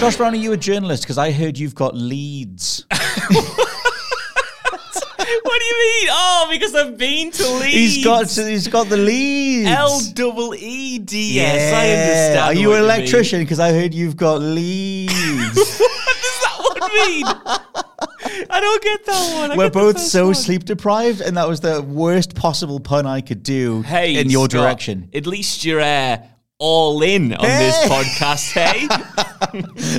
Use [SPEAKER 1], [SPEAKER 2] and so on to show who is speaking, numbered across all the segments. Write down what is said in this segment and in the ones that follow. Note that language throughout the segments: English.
[SPEAKER 1] Josh Brown, are you a journalist? Because I heard you've got leads.
[SPEAKER 2] What do you mean? Oh, because I've been to Leeds.
[SPEAKER 1] He's got he's got the leads.
[SPEAKER 2] L double E D S. I understand.
[SPEAKER 1] Are you an electrician? Because I heard you've got leads.
[SPEAKER 2] what does that one mean? I don't get that one. I
[SPEAKER 1] We're
[SPEAKER 2] get the
[SPEAKER 1] both
[SPEAKER 2] first
[SPEAKER 1] so
[SPEAKER 2] one.
[SPEAKER 1] sleep deprived, and that was the worst possible pun I could do
[SPEAKER 2] Hey,
[SPEAKER 1] in your
[SPEAKER 2] Scott,
[SPEAKER 1] direction.
[SPEAKER 2] At least you're uh, all in on this podcast, hey?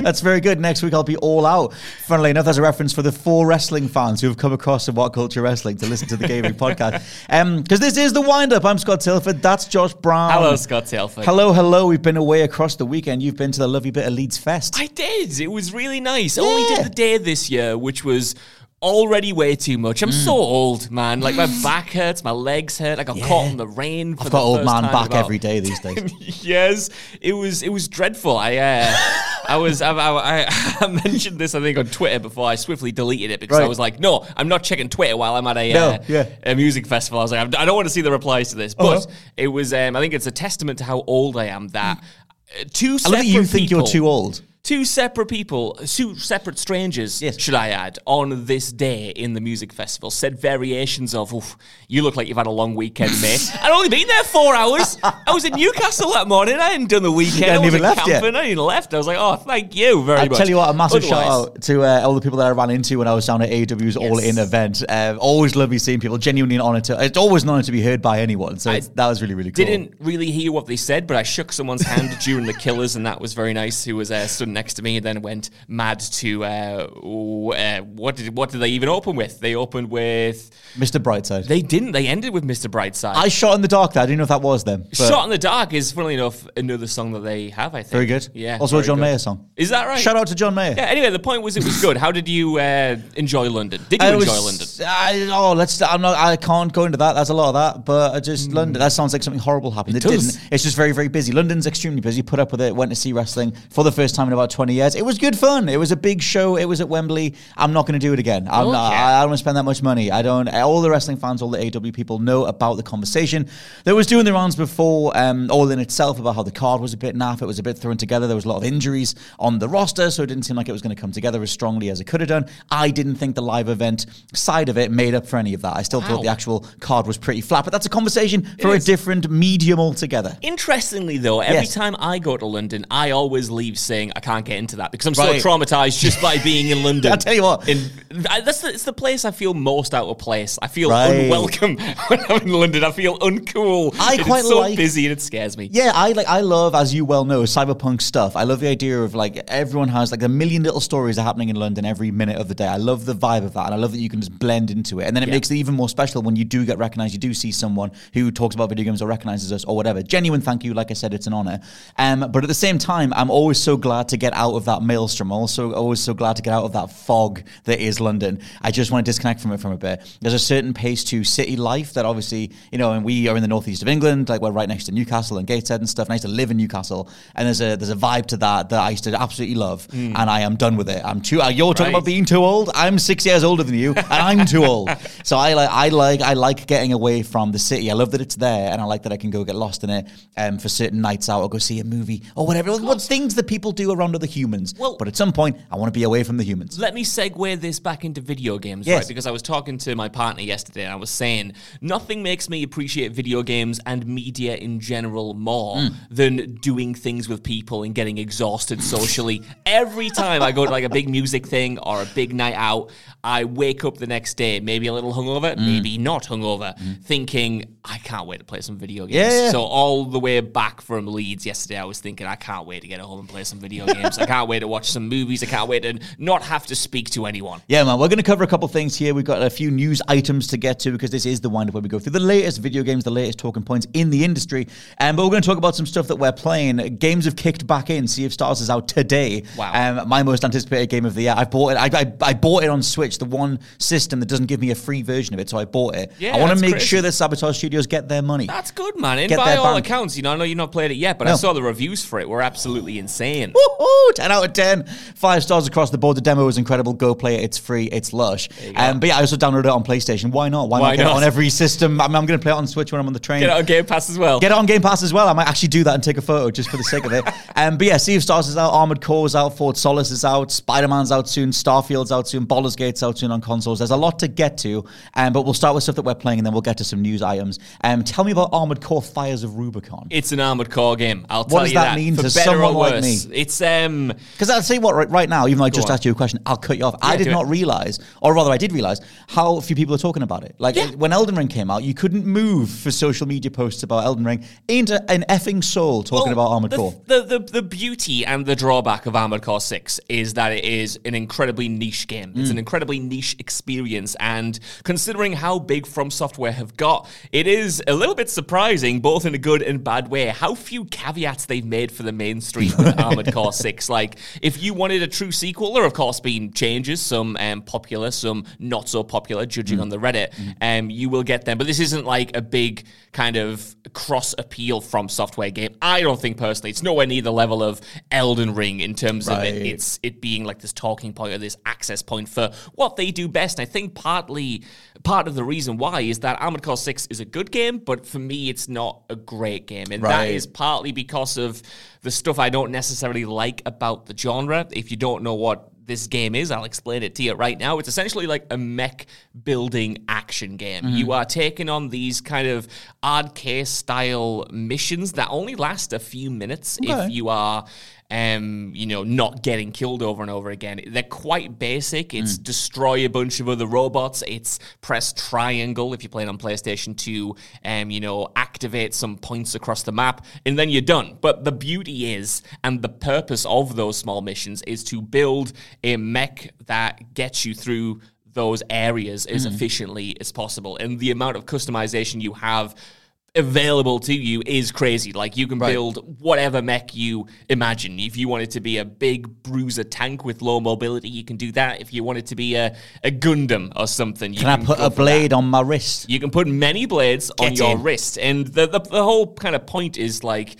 [SPEAKER 1] That's very good. Next week I'll be all out. Funnily enough, there's a reference for the four wrestling fans who have come across to What Culture Wrestling to listen to the gaming podcast. Um, because this is the wind up. I'm Scott Tilford. That's Josh Brown.
[SPEAKER 2] Hello, Scott Telford.
[SPEAKER 1] Hello, hello. We've been away across the weekend. You've been to the lovely bit of Leeds Fest.
[SPEAKER 2] I did. It was really nice. I only did the day this year, which was already way too much.
[SPEAKER 1] Mm.
[SPEAKER 2] I'm so old, man. Like my back hurts, my legs hurt. I got caught in the rain. For
[SPEAKER 1] I've got old man back
[SPEAKER 2] about-
[SPEAKER 1] every day these days.
[SPEAKER 2] yes, it was it was dreadful. I uh, I was I, I, I mentioned this I think on Twitter before. I swiftly deleted it because I was like, no, I'm not checking Twitter while I'm at a
[SPEAKER 1] No,
[SPEAKER 2] uh,
[SPEAKER 1] yeah.
[SPEAKER 2] a music festival. I was like, I don't want to see the replies to this, but
[SPEAKER 1] Uh-huh.
[SPEAKER 2] it was um, I think it's a testament to how old I am that. uh, Two
[SPEAKER 1] I love that you
[SPEAKER 2] separate
[SPEAKER 1] think you're too old.
[SPEAKER 2] Two separate people, two separate strangers,
[SPEAKER 1] Yes.
[SPEAKER 2] should I add, on this day in the music festival said variations of, Oof, you look like you've had a long weekend, mate. I'd only been there four hours. I was in Newcastle that morning. I hadn't done the weekend.
[SPEAKER 1] hadn't
[SPEAKER 2] I
[SPEAKER 1] even left yet.
[SPEAKER 2] I hadn't left. I was like, oh, thank you very
[SPEAKER 1] I'll
[SPEAKER 2] much.
[SPEAKER 1] tell you what, a massive
[SPEAKER 2] Otherwise-
[SPEAKER 1] shout out to uh, all the people that I ran into when I was down at AEW's All In event. Uh, always lovely seeing people. Genuinely an honor to. It's always an honor to be heard by anyone. So
[SPEAKER 2] I
[SPEAKER 1] that was really really cool.
[SPEAKER 2] Didn't really hear what they said, but I shook someone's hand during the Killers, and that was very nice. Who was uh, stood next to me, and then went mad to uh, uh, what did what did they even open with? They opened with
[SPEAKER 1] Mr. Brightside.
[SPEAKER 2] they didn't. They ended with Mr. Brightside.
[SPEAKER 1] I shot in the dark. There. I didn't know if that was them. but-
[SPEAKER 2] Shot in the Dark is, funnily enough, another song that they have, I think.
[SPEAKER 1] Very good.
[SPEAKER 2] Yeah.
[SPEAKER 1] Also a John
[SPEAKER 2] good.
[SPEAKER 1] Mayer song.
[SPEAKER 2] Is that right?
[SPEAKER 1] Shout out to John Mayer.
[SPEAKER 2] Yeah, anyway, the point was it was good. How did you uh, enjoy London? Did you
[SPEAKER 1] I
[SPEAKER 2] enjoy
[SPEAKER 1] was-
[SPEAKER 2] London?
[SPEAKER 1] I, oh, let's. I'm not. I can't go into that. That's a lot of that. But I just London. That sounds like something horrible happened. It,
[SPEAKER 2] does.
[SPEAKER 1] didn't. It's just very, very busy. London's extremely busy. Put up with it. Went to see wrestling for the first time in about 20 years. It was good fun. It was a big show. It was at Wembley. I'm not going to do it again. I'm not,
[SPEAKER 2] Okay.
[SPEAKER 1] I, I don't want to spend that much money. I don't. All the wrestling fans, all the AEW people know about the conversation that was doing the rounds before. Um, all in itself about how the card was a bit naff. It was a bit thrown together. There was a lot of injuries on the roster, so it didn't seem like it was going to come together as strongly as it could have done. I didn't think the live event side of it made up for any of that. I still thought the actual card was pretty flat, but that's a conversation for a different medium altogether.
[SPEAKER 2] Interestingly, though, every
[SPEAKER 1] Yes.
[SPEAKER 2] time I go to London, I always leave saying I can't get into that because I'm
[SPEAKER 1] Right.
[SPEAKER 2] so traumatized just by being in London.
[SPEAKER 1] I tell you what.
[SPEAKER 2] in, I, that's the, it's the place I feel most out of place. I feel
[SPEAKER 1] Right.
[SPEAKER 2] unwelcome when I'm in London. I feel uncool.
[SPEAKER 1] I
[SPEAKER 2] And
[SPEAKER 1] quite
[SPEAKER 2] it's so
[SPEAKER 1] like-
[SPEAKER 2] busy and it scares me.
[SPEAKER 1] Yeah, I like I love, as you well know, cyberpunk stuff. I love the idea of like everyone has like a million little stories are happening in London every minute of the day. I love the vibe of that, and I love that you can just blend into it. And then it
[SPEAKER 2] Yeah.
[SPEAKER 1] makes it even more special when you do get recognized. You do see someone who talks about video games or recognizes us or whatever. Genuine thank you. Like I said, it's an honor. Um, but at the same time, I'm always so glad to get out of that maelstrom. I'm also always so glad to get out of that fog that is London. I just want to disconnect from it from a bit. There's a certain pace to city life that obviously, you know, and we are in the northeast of England, like we're right next to Newcastle and Gateshead and stuff. And I used to live in Newcastle, and there's a there's a vibe to that that I used to absolutely love, and I am done with it. I'm too. Uh, you're talking
[SPEAKER 2] Right.
[SPEAKER 1] about being too old. I'm six years older than you, and I'm too old. So I like I like I like getting away from the city. I love that it's there, and I like that I can go get lost in it um, for certain nights out or go see a movie or whatever. What things that people do around other humans.
[SPEAKER 2] Well-
[SPEAKER 1] but at some point, I want to be away from the humans.
[SPEAKER 2] Let me segue this back into video games,
[SPEAKER 1] Yes.
[SPEAKER 2] right? Because I was talking to my partner yesterday and I was saying nothing makes me appreciate video games and media in general more
[SPEAKER 1] Hmm.
[SPEAKER 2] than doing things with people and getting exhausted socially. Every time I go to like a big music thing or a big night out, I wake up the next day, maybe a little hungover,
[SPEAKER 1] Hmm.
[SPEAKER 2] maybe not hungover, thinking, I can't wait to play some video games.
[SPEAKER 1] Yeah, yeah.
[SPEAKER 2] So all the way back from Leeds yesterday, I was thinking, I can't wait to get home and play some video games. I can't wait to watch some movies. I can't wait to not have to speak to anyone.
[SPEAKER 1] Yeah, man, we're going to cover a couple things here. We've got a few news items to get to because this is the wind up where we go through the latest video games, the latest talking points in the industry. Um, but we're going to talk about some stuff that we're playing. Games have kicked back in. Sea of Stars is out today.
[SPEAKER 2] Wow.
[SPEAKER 1] Um, my most anticipated game of the year. I bought it. I, I, I bought it on Switch, the one system that doesn't give me a free version of it, so I bought it.
[SPEAKER 2] Yeah,
[SPEAKER 1] I want to make
[SPEAKER 2] crazy.
[SPEAKER 1] sure that Sabotage Studios get their money.
[SPEAKER 2] That's good, man. And
[SPEAKER 1] Get
[SPEAKER 2] by all
[SPEAKER 1] bank.
[SPEAKER 2] accounts, you know, I know you've not played it yet, but I saw the reviews for it were absolutely insane.
[SPEAKER 1] Woohoo! 10 out of 10. Five stars across the board. The demo is incredible. Go play it. It's free. It's lush. Um, but yeah, I also downloaded it on PlayStation. Why not? Why,
[SPEAKER 2] Why
[SPEAKER 1] not get
[SPEAKER 2] not?
[SPEAKER 1] it on every system? I mean, I'm going to play it on Switch when I'm on the train.
[SPEAKER 2] Get it on Game Pass as well.
[SPEAKER 1] Get it on Game Pass as well. I might actually do that and take a photo just for the sake of it. Um, but yeah, Sea of Stars is out, Armored Core is out, Fort Solis is out, Spider Man's out soon, Starfield's out soon, Baldur's Gate's out soon on consoles. There's a lot to get to, um, but we'll start with stuff that we're playing and then we'll get to some news items. Um, tell me about Armored Core Fires of Rubicon.
[SPEAKER 2] It's an Armored Core game. I'll tell
[SPEAKER 1] does
[SPEAKER 2] you
[SPEAKER 1] that
[SPEAKER 2] that.
[SPEAKER 1] mean
[SPEAKER 2] for
[SPEAKER 1] to
[SPEAKER 2] better
[SPEAKER 1] someone
[SPEAKER 2] or
[SPEAKER 1] like me?
[SPEAKER 2] It's um
[SPEAKER 1] Because I'll tell you what, right, right now, even though I just
[SPEAKER 2] on.
[SPEAKER 1] asked you a question, I'll cut you off. I did not
[SPEAKER 2] it.
[SPEAKER 1] Realize, or rather, I did realize how few people are talking about it. Like
[SPEAKER 2] Yeah.
[SPEAKER 1] when Elden Ring came out, you couldn't move for social media posts about Elden Ring. Ain't a- an effing soul talking
[SPEAKER 2] Well,
[SPEAKER 1] about Armored
[SPEAKER 2] the,
[SPEAKER 1] Core.
[SPEAKER 2] The, the the beauty and the drawback of Armored Core 6 is that it is an incredibly niche game. It's
[SPEAKER 1] Mm.
[SPEAKER 2] an incredibly niche experience. And considering how big From Software have got, it is a little bit surprising, both in a good and bad way, how few caveats they've made for the mainstream with Armored Core 6. Like, if you wanted a true sequel, there have, of course been changes, some um, popular, some not so popular, judging on the Reddit, um, you will get them. But this isn't like a big kind of cross appeal From Software game. I don't think personally it's nowhere near the level of Elden Ring in terms of it, it's it being like this talking point or this access point for what they do best. And I think partly part of the reason why is that Armored Core 6 is a good game, but for me it's not a great game. And that
[SPEAKER 1] Right.
[SPEAKER 2] is partly because of the stuff I don't necessarily like about the genre. If you don't know what this game is, I'll explain it to you right now. It's essentially like a mech building action game.
[SPEAKER 1] Mm-hmm.
[SPEAKER 2] You are taking on these kind of arcade style missions that only last a few minutes
[SPEAKER 1] Okay.
[SPEAKER 2] if you are um, you know, not getting killed over and over again. They're quite basic.
[SPEAKER 1] Mm.
[SPEAKER 2] It's destroy a bunch of other robots. It's press triangle if you're playing on PlayStation 2, um, you know, activate some points across the map, and then you're done. But the beauty is, and the purpose of those small missions is to build a mech that gets you through those areas as
[SPEAKER 1] Mm.
[SPEAKER 2] efficiently as possible. And the amount of customization you have available to you is crazy. Like you can
[SPEAKER 1] Right.
[SPEAKER 2] build whatever mech you imagine. If you want it to be a big bruiser tank with low mobility, you can do that. If you want it to be a, a Gundam or something, you
[SPEAKER 1] Can I put a blade
[SPEAKER 2] that.
[SPEAKER 1] on my wrist?
[SPEAKER 2] You can put many blades on
[SPEAKER 1] Get
[SPEAKER 2] your
[SPEAKER 1] in.
[SPEAKER 2] wrist, and the, the the whole kind of point is like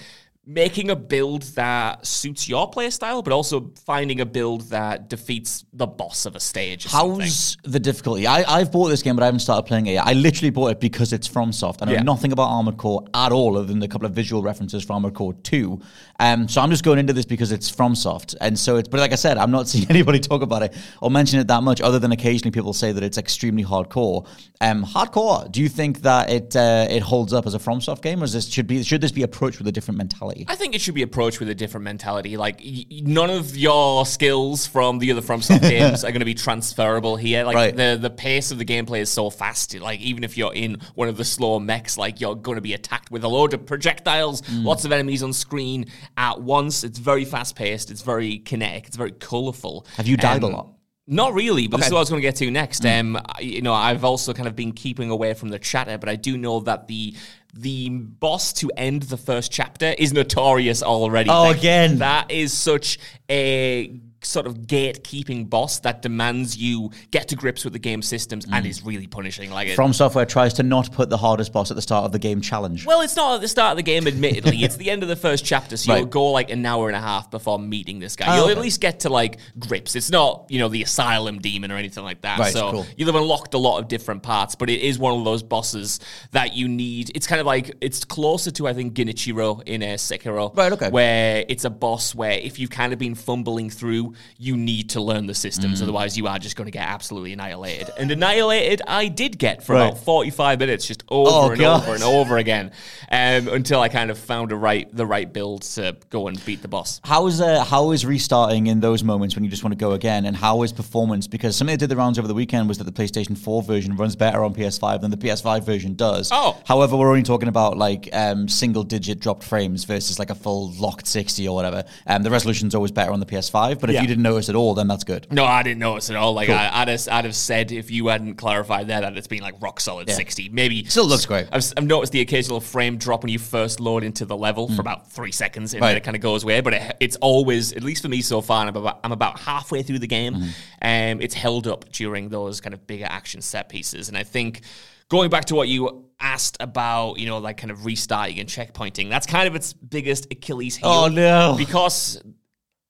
[SPEAKER 2] making a build that suits your playstyle, but also finding a build that defeats the boss of a stage. Or something.
[SPEAKER 1] How's the difficulty? I, I've bought this game, but I haven't started playing it yet. I literally bought it because it's FromSoft. I know
[SPEAKER 2] Yeah.
[SPEAKER 1] nothing about Armored Core at all, other than a couple of visual references from Armored Core 2. Um, so I'm just going into this because it's FromSoft. And so it's, but like I said, I'm not seeing anybody talk about it or mention it that much, other than occasionally people say that it's extremely hardcore. Um, hardcore, do you think that it uh, it holds up as a FromSoft game, or is this, should, be, should this be approached with a different mentality?
[SPEAKER 2] I think it should be approached with a different mentality. Like y- y- none of your skills from the other FromSoft games are going to be transferable here. Like
[SPEAKER 1] Right.
[SPEAKER 2] the the pace of the gameplay is so fast. Like even if you're in one of the slow mechs, like you're going to be attacked with a load of projectiles,
[SPEAKER 1] Mm.
[SPEAKER 2] lots of enemies on screen at once. It's very fast paced. It's very kinetic. It's very colorful.
[SPEAKER 1] Have you died a
[SPEAKER 2] Um,
[SPEAKER 1] lot?
[SPEAKER 2] Not really, but this is
[SPEAKER 1] Okay.
[SPEAKER 2] what I was going to get to next. Um, I- you know, I've also kind of been keeping away from the chatter, but I do know that the the boss to end the first chapter is notorious already.
[SPEAKER 1] Oh,
[SPEAKER 2] Like,
[SPEAKER 1] again.
[SPEAKER 2] that is such a sort of gatekeeping boss that demands you get to grips with the game systems and is really punishing. Like it,
[SPEAKER 1] From Software tries to not put the hardest boss at the start of the game challenge.
[SPEAKER 2] well, it's not at the start of the game, admittedly. it's the end of the first chapter, so you'll go like an hour and a half before meeting this guy.
[SPEAKER 1] Oh,
[SPEAKER 2] you'll
[SPEAKER 1] okay.
[SPEAKER 2] at least get to like grips. It's not, you know, the asylum demon or anything like that.
[SPEAKER 1] Right,
[SPEAKER 2] so
[SPEAKER 1] cool.
[SPEAKER 2] you'll have unlocked a lot of different parts, but it is one of those bosses that you need. It's kind of like, it's closer to, I think, Genichiro in uh, Sekiro.
[SPEAKER 1] Right, okay.
[SPEAKER 2] Where it's a boss where if you've kind of been fumbling through, you need to learn the
[SPEAKER 1] Mm.
[SPEAKER 2] systems. Otherwise, you are just going to get absolutely annihilated. And annihilated, I did get for
[SPEAKER 1] Right.
[SPEAKER 2] about 45 minutes, just over
[SPEAKER 1] Oh,
[SPEAKER 2] and
[SPEAKER 1] God.
[SPEAKER 2] over and over again um, until I kind of found a right the right build to go and beat the boss.
[SPEAKER 1] How is uh, how is restarting in those moments when you just want to go again, and how is performance? Because something that did the rounds over the weekend was that the PlayStation 4 version runs better on PS5 than the PS5 version does.
[SPEAKER 2] Oh.
[SPEAKER 1] however, we're only talking about like um, single digit dropped frames versus like a full locked 60 or whatever. Um, the resolution's always better on the PS5, but if
[SPEAKER 2] Yeah.
[SPEAKER 1] you didn't notice at all, then that's good.
[SPEAKER 2] No, I didn't notice at all. Like I, I'd, have, I'd have said if you hadn't clarified there that it's been like rock solid sixty. Maybe
[SPEAKER 1] Still looks great.
[SPEAKER 2] I've, I've noticed the occasional frame drop when you first load into the level for about three seconds, and
[SPEAKER 1] Mm. Right.
[SPEAKER 2] then it kind of goes away. But it, it's always, at least for me so far, I'm about, I'm about halfway through the game.
[SPEAKER 1] Mm-hmm.
[SPEAKER 2] Um, it's held up during those kind of bigger action set pieces, and I think. Going back to what you asked about, you know, like kind of restarting and checkpointing, that's kind of its biggest Achilles heel.
[SPEAKER 1] Oh, no.
[SPEAKER 2] Because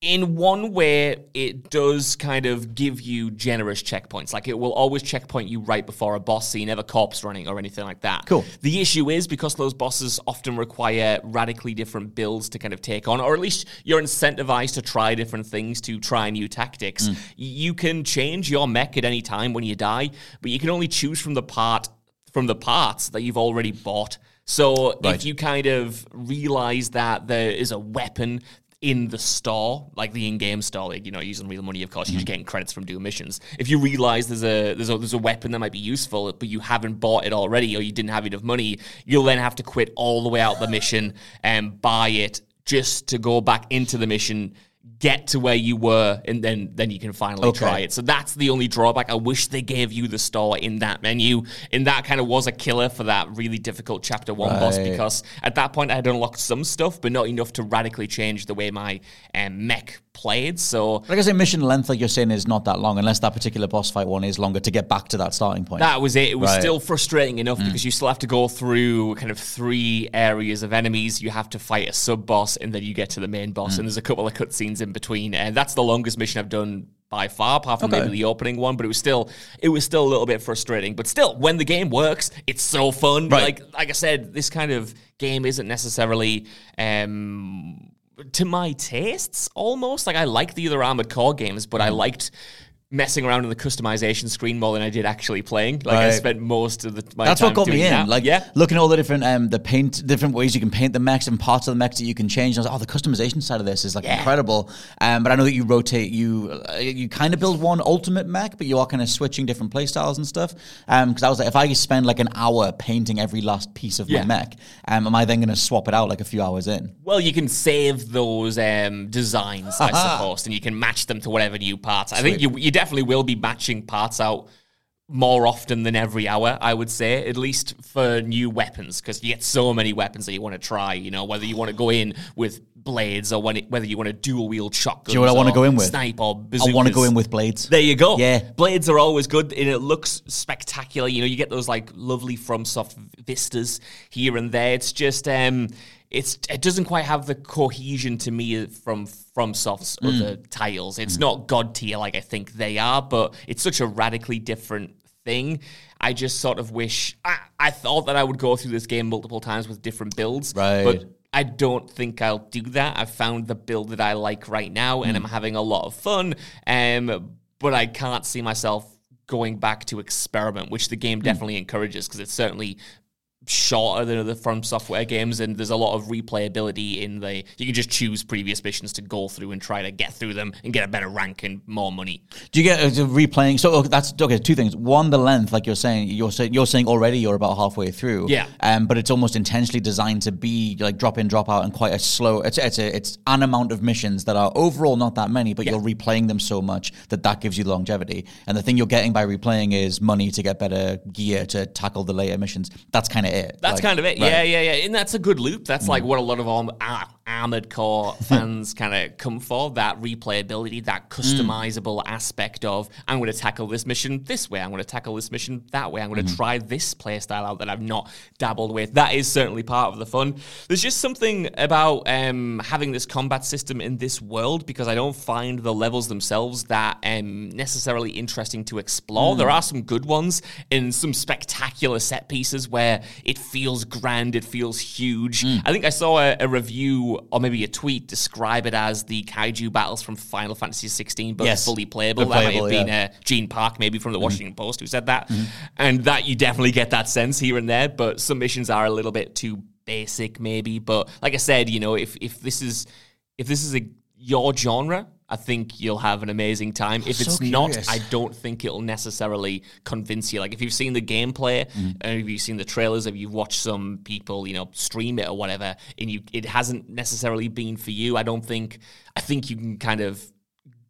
[SPEAKER 2] in one way, it does kind of give you generous checkpoints. Like it will always checkpoint you right before a boss, so you never corpse running or anything like that.
[SPEAKER 1] Cool.
[SPEAKER 2] The issue is because those bosses often require radically different builds to kind of take on, or at least you're incentivized to try different things to try new tactics.
[SPEAKER 1] Mm.
[SPEAKER 2] You can change your mech at any time when you die, but you can only choose from the part from the parts that you've already bought. So
[SPEAKER 1] Right.
[SPEAKER 2] if you kind of realize that there is a weapon in the store, like the in-game store, like, you know, using real money, of course, you're just mm-hmm. getting credits from doing missions. If you realize there's a there's a there's a weapon that might be useful, but you haven't bought it already, or you didn't have enough money, you'll then have to quit all the way out the mission and buy it just to go back into the mission. Get to where you were, and then then you can finally
[SPEAKER 1] Okay.
[SPEAKER 2] try it. So that's the only drawback. I wish they gave you the star in that menu, and that kind of was a killer for that really difficult chapter one boss because at that point I had unlocked some stuff, but not enough to radically change the way my um, mech played. So
[SPEAKER 1] Like I say, mission length, like you're saying, is not that long, unless that particular boss fight one is longer to get back to that starting point.
[SPEAKER 2] that was it. It was
[SPEAKER 1] Right.
[SPEAKER 2] still frustrating enough because you still have to go through kind of three areas of enemies. You have to fight a sub boss, and then you get to the main boss. And there's a couple of cutscenes in between, and that's the longest mission I've done by far, apart from
[SPEAKER 1] Okay.
[SPEAKER 2] maybe the opening one. But it was still, it was still a little bit frustrating. But still, when the game works, it's so fun.
[SPEAKER 1] Right.
[SPEAKER 2] Like, like I said, this kind of game isn't necessarily. Um, to my tastes, almost like I like the other Armored Core games, but I
[SPEAKER 1] Mm.
[SPEAKER 2] liked messing around in the customization screen more than I did actually playing. Like I spent most of the my
[SPEAKER 1] That's what got me in.
[SPEAKER 2] that.
[SPEAKER 1] Like
[SPEAKER 2] yeah.
[SPEAKER 1] looking at all the different um the paint different ways you can paint the mechs and parts of the mechs that you can change. And I was like, oh, the customization side of this is like incredible. Um, but I know that you rotate you uh, you kind of build one ultimate mech, but you are kind of switching different playstyles and stuff. Um, because I was like, if I spend like an hour painting every last piece of
[SPEAKER 2] Yeah.
[SPEAKER 1] my mech, um, am I then going to swap it out like a few hours in?
[SPEAKER 2] Well, you can save those um, designs, I suppose, and you can match them to whatever new parts. I think you you definitely will be matching parts out more often than every hour, I would say, at least for new weapons, because you get so many weapons that you want to try. You know, whether you want to go in with blades or when it, whether you want to dual wield shotguns.
[SPEAKER 1] you know what I wanna go in with?
[SPEAKER 2] Snipe or
[SPEAKER 1] I want to go in with blades.
[SPEAKER 2] There you go.
[SPEAKER 1] Yeah.
[SPEAKER 2] Blades are always good and it looks spectacular. You know, you get those like lovely FromSoft vistas here and there. It's just um it's it doesn't quite have the cohesion to me from FromSoft's
[SPEAKER 1] Mm.
[SPEAKER 2] other titles. It's not god tier like I think they are, but it's such a radically different thing. I just sort of wish I, I thought that I would go through this game multiple times with different builds.
[SPEAKER 1] Right.
[SPEAKER 2] But I don't think I'll do that. I've found the build that I like right now, and I'm having a lot of fun. Um, but I can't see myself going back to experiment, which the game definitely encourages because it's certainly shorter than other From Software games, and there's a lot of replayability in the. You can just choose previous missions to go through and try to get through them and get a better rank and more money.
[SPEAKER 1] Do you get uh, replaying? So okay, that's okay. Two things. One, the length, like you're saying, you're saying you're saying already you're about halfway through.
[SPEAKER 2] Yeah.
[SPEAKER 1] Um, but it's almost intentionally designed to be like drop in, drop out, and quite a slow. It's it's a, it's an amount of missions that are overall not that many, but you're replaying them so much that that gives you longevity. And the thing you're getting by replaying is money to get better gear to tackle the later missions. That's kind of it.
[SPEAKER 2] That's
[SPEAKER 1] Like,
[SPEAKER 2] kind of it.
[SPEAKER 1] right.
[SPEAKER 2] Yeah, yeah, yeah. And that's a good loop. That's like what a lot of Arm- ah, Armored Core fans kind of come for that replayability, that customizable aspect of I'm going to tackle this mission this way, I'm going to tackle this mission that way, I'm going to try this playstyle out that I've not dabbled with. That is certainly part of the fun. There's just something about um, having this combat system in this world because I don't find the levels themselves that um, necessarily interesting to explore. There are some good ones and some spectacular set pieces where it feels grand, it feels huge. I think I saw a, a review or maybe a tweet describe it as the kaiju battles from Final Fantasy 16, but
[SPEAKER 1] Yes.
[SPEAKER 2] fully playable.
[SPEAKER 1] But
[SPEAKER 2] that might
[SPEAKER 1] playable,
[SPEAKER 2] have been
[SPEAKER 1] yeah.
[SPEAKER 2] uh, Gene Park, maybe from the Washington Post, who said that. And that you definitely get that sense here and there, but some missions are a little bit too basic, maybe. But like I said, you know, if if this is if this is a your genre, I think you'll have an amazing time. If
[SPEAKER 1] so
[SPEAKER 2] it's not. I don't think it'll necessarily convince you. Like if you've seen the gameplay and if you've seen the trailers, if you've watched some people, you know, stream it or whatever, and you it hasn't necessarily been for you, I don't think I think you can kind of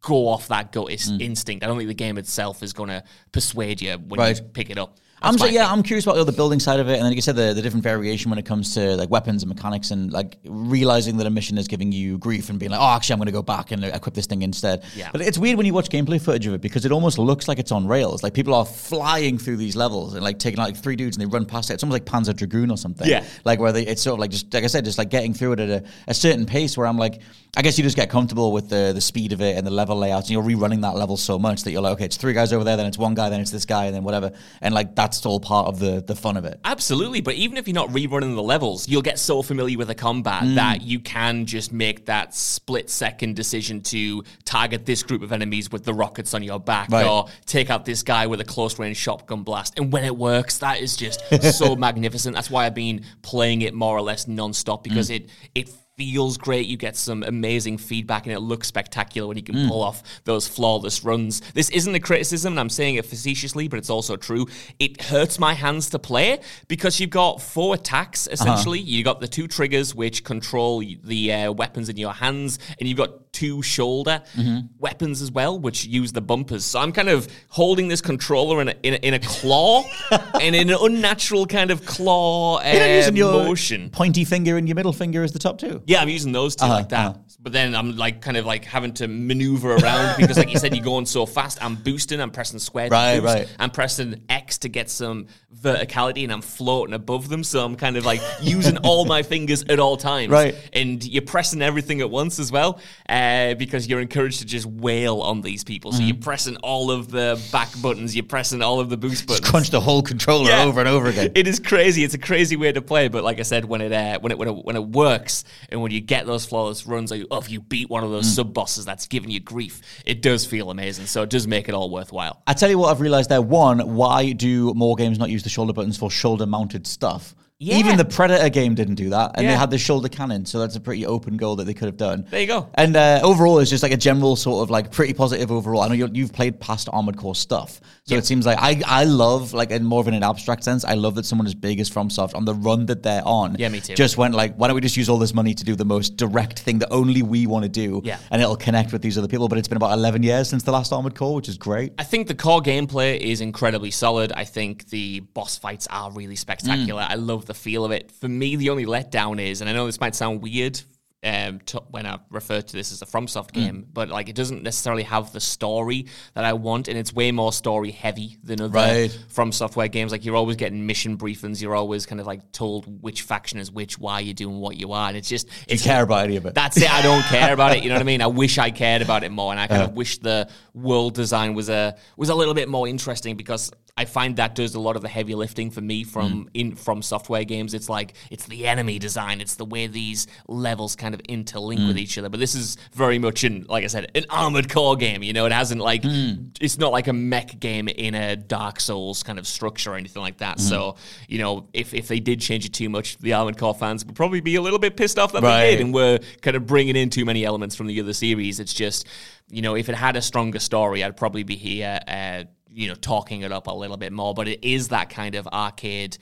[SPEAKER 2] go off that gut is- mm. instinct. I don't think the game itself is going to persuade you when
[SPEAKER 1] Right.
[SPEAKER 2] you pick it up.
[SPEAKER 1] I'm so, yeah,
[SPEAKER 2] thing.
[SPEAKER 1] I'm curious about the building side of it, and then like you said, the, the different variation when it comes to like weapons and mechanics, and like realizing that a mission is giving you grief and being like, oh, actually, I'm going to go back and equip this thing instead.
[SPEAKER 2] Yeah.
[SPEAKER 1] But it's weird when you watch gameplay footage of it because it almost looks like it's on rails. Like people are flying through these levels and like taking out like three dudes and they run past it. It's almost like Panzer Dragoon or something.
[SPEAKER 2] Yeah.
[SPEAKER 1] Like where they, it's sort of like just like I said, just like getting through it at a, a certain pace where I'm like, I guess you just get comfortable with the the speed of it and the level layouts, and you're rerunning that level so much that you're like, okay, it's three guys over there, then it's one guy, then it's this guy, and then whatever, and like that's all part of the the fun of it.
[SPEAKER 2] Absolutely, but even if you're not rerunning the levels, you'll get so familiar with the combat
[SPEAKER 1] Mm.
[SPEAKER 2] that you can just make that split second decision to target this group of enemies with the rockets on your back
[SPEAKER 1] Right.
[SPEAKER 2] or take out this guy with a close range shotgun blast. And when it works, that is just so magnificent. That's why I've been playing it more or less non-stop because
[SPEAKER 1] Mm.
[SPEAKER 2] it it feels great. You get some amazing feedback and it looks spectacular when you can
[SPEAKER 1] Mm.
[SPEAKER 2] pull off those flawless runs. This isn't a criticism, and I'm saying it facetiously, but it's also true. It hurts my hands to play because you've got four attacks essentially.
[SPEAKER 1] Uh-huh.
[SPEAKER 2] You've got the two triggers which control the uh, weapons in your hands, and you've got two shoulder
[SPEAKER 1] Mm-hmm.
[SPEAKER 2] weapons as well, which use the bumpers. So I'm kind of holding this controller in a, in a, in a claw and in an unnatural kind of claw uh,
[SPEAKER 1] You're not using your
[SPEAKER 2] motion.
[SPEAKER 1] pointy finger and your middle finger as the top two.
[SPEAKER 2] Yeah, I'm using those 2
[SPEAKER 1] Uh-huh,
[SPEAKER 2] like that.
[SPEAKER 1] uh-huh.
[SPEAKER 2] But then I'm like kind of like having to maneuver around because, like you said, you're going so fast. I'm boosting. I'm pressing square.
[SPEAKER 1] Right,
[SPEAKER 2] boost.
[SPEAKER 1] right.
[SPEAKER 2] I'm pressing X to get some verticality, and I'm floating above them. So I'm kind of like using all my fingers at all times.
[SPEAKER 1] Right.
[SPEAKER 2] And you're pressing everything at once as well, uh, because you're encouraged to just wail on these people. So you're pressing all of the back buttons. You're pressing all of the boost
[SPEAKER 1] Mm-hmm. Just
[SPEAKER 2] buttons.
[SPEAKER 1] crunch the whole controller
[SPEAKER 2] Yeah.
[SPEAKER 1] over and over again.
[SPEAKER 2] It is crazy. It's a crazy way to play, but like I said, when it uh, when it when it when it works and when you get those flawless runs, or you, if you beat one of
[SPEAKER 1] Mm.
[SPEAKER 2] those sub bosses that's giving you grief, it does feel amazing. So it does make it all worthwhile.
[SPEAKER 1] I tell you what, I've realized there. One, why do more games not use the shoulder buttons for shoulder mounted stuff?
[SPEAKER 2] Yeah.
[SPEAKER 1] Even the Predator game didn't do that, and they had the shoulder cannon, so that's a pretty open goal that they could have done.
[SPEAKER 2] There you go.
[SPEAKER 1] And uh, overall, it's just like a general sort of like pretty positive overall. I know you're, you've played past Armored Core stuff, so it seems like I I love like in more of an abstract sense. I love that someone as big as FromSoft on the run that they're on.
[SPEAKER 2] Yeah, me too.
[SPEAKER 1] Just went like, why don't we just use all this money to do the most direct thing that only we want to do?
[SPEAKER 2] Yeah.
[SPEAKER 1] and it'll connect with these other people. But it's been about eleven years since the last Armored Core, which is great.
[SPEAKER 2] I think the core gameplay is incredibly solid. I think the boss fights are really spectacular.
[SPEAKER 1] Mm.
[SPEAKER 2] I love the feel of it. For me, the only letdown is, and I know this might sound weird um, to, when I refer to this as a FromSoft
[SPEAKER 1] Mm.
[SPEAKER 2] game, but like it doesn't necessarily have the story that I want, and it's way more story heavy than other
[SPEAKER 1] Right.
[SPEAKER 2] From Software games. Like you're always getting mission briefings. You're always kind of like told which faction is which, why you're doing what you are, and it's just
[SPEAKER 1] Do you
[SPEAKER 2] it's
[SPEAKER 1] care about any of it?
[SPEAKER 2] that's it. I don't care about it. You know what I mean? I wish I cared about it more, and I kind
[SPEAKER 1] Uh-huh.
[SPEAKER 2] of wish the world design was a was a little bit more interesting because I find that does a lot of the heavy lifting for me from
[SPEAKER 1] Mm.
[SPEAKER 2] in From Software games. It's like it's the enemy design, it's the way these levels kind of interlink
[SPEAKER 1] Mm.
[SPEAKER 2] with each other. But this is very much in, like I said, an armored core game. You know, it hasn't like
[SPEAKER 1] Mm.
[SPEAKER 2] it's not like a mech game in a Dark Souls kind of structure or anything like that.
[SPEAKER 1] Mm.
[SPEAKER 2] So you know, if if they did change it too much, the armored core fans would probably be a little bit pissed off that
[SPEAKER 1] Right.
[SPEAKER 2] they did and were kind of bringing in too many elements from the other series. It's just, you know, if it had a stronger story, I'd probably be here, uh, you know, talking it up a little bit more. But it is that kind of arcade.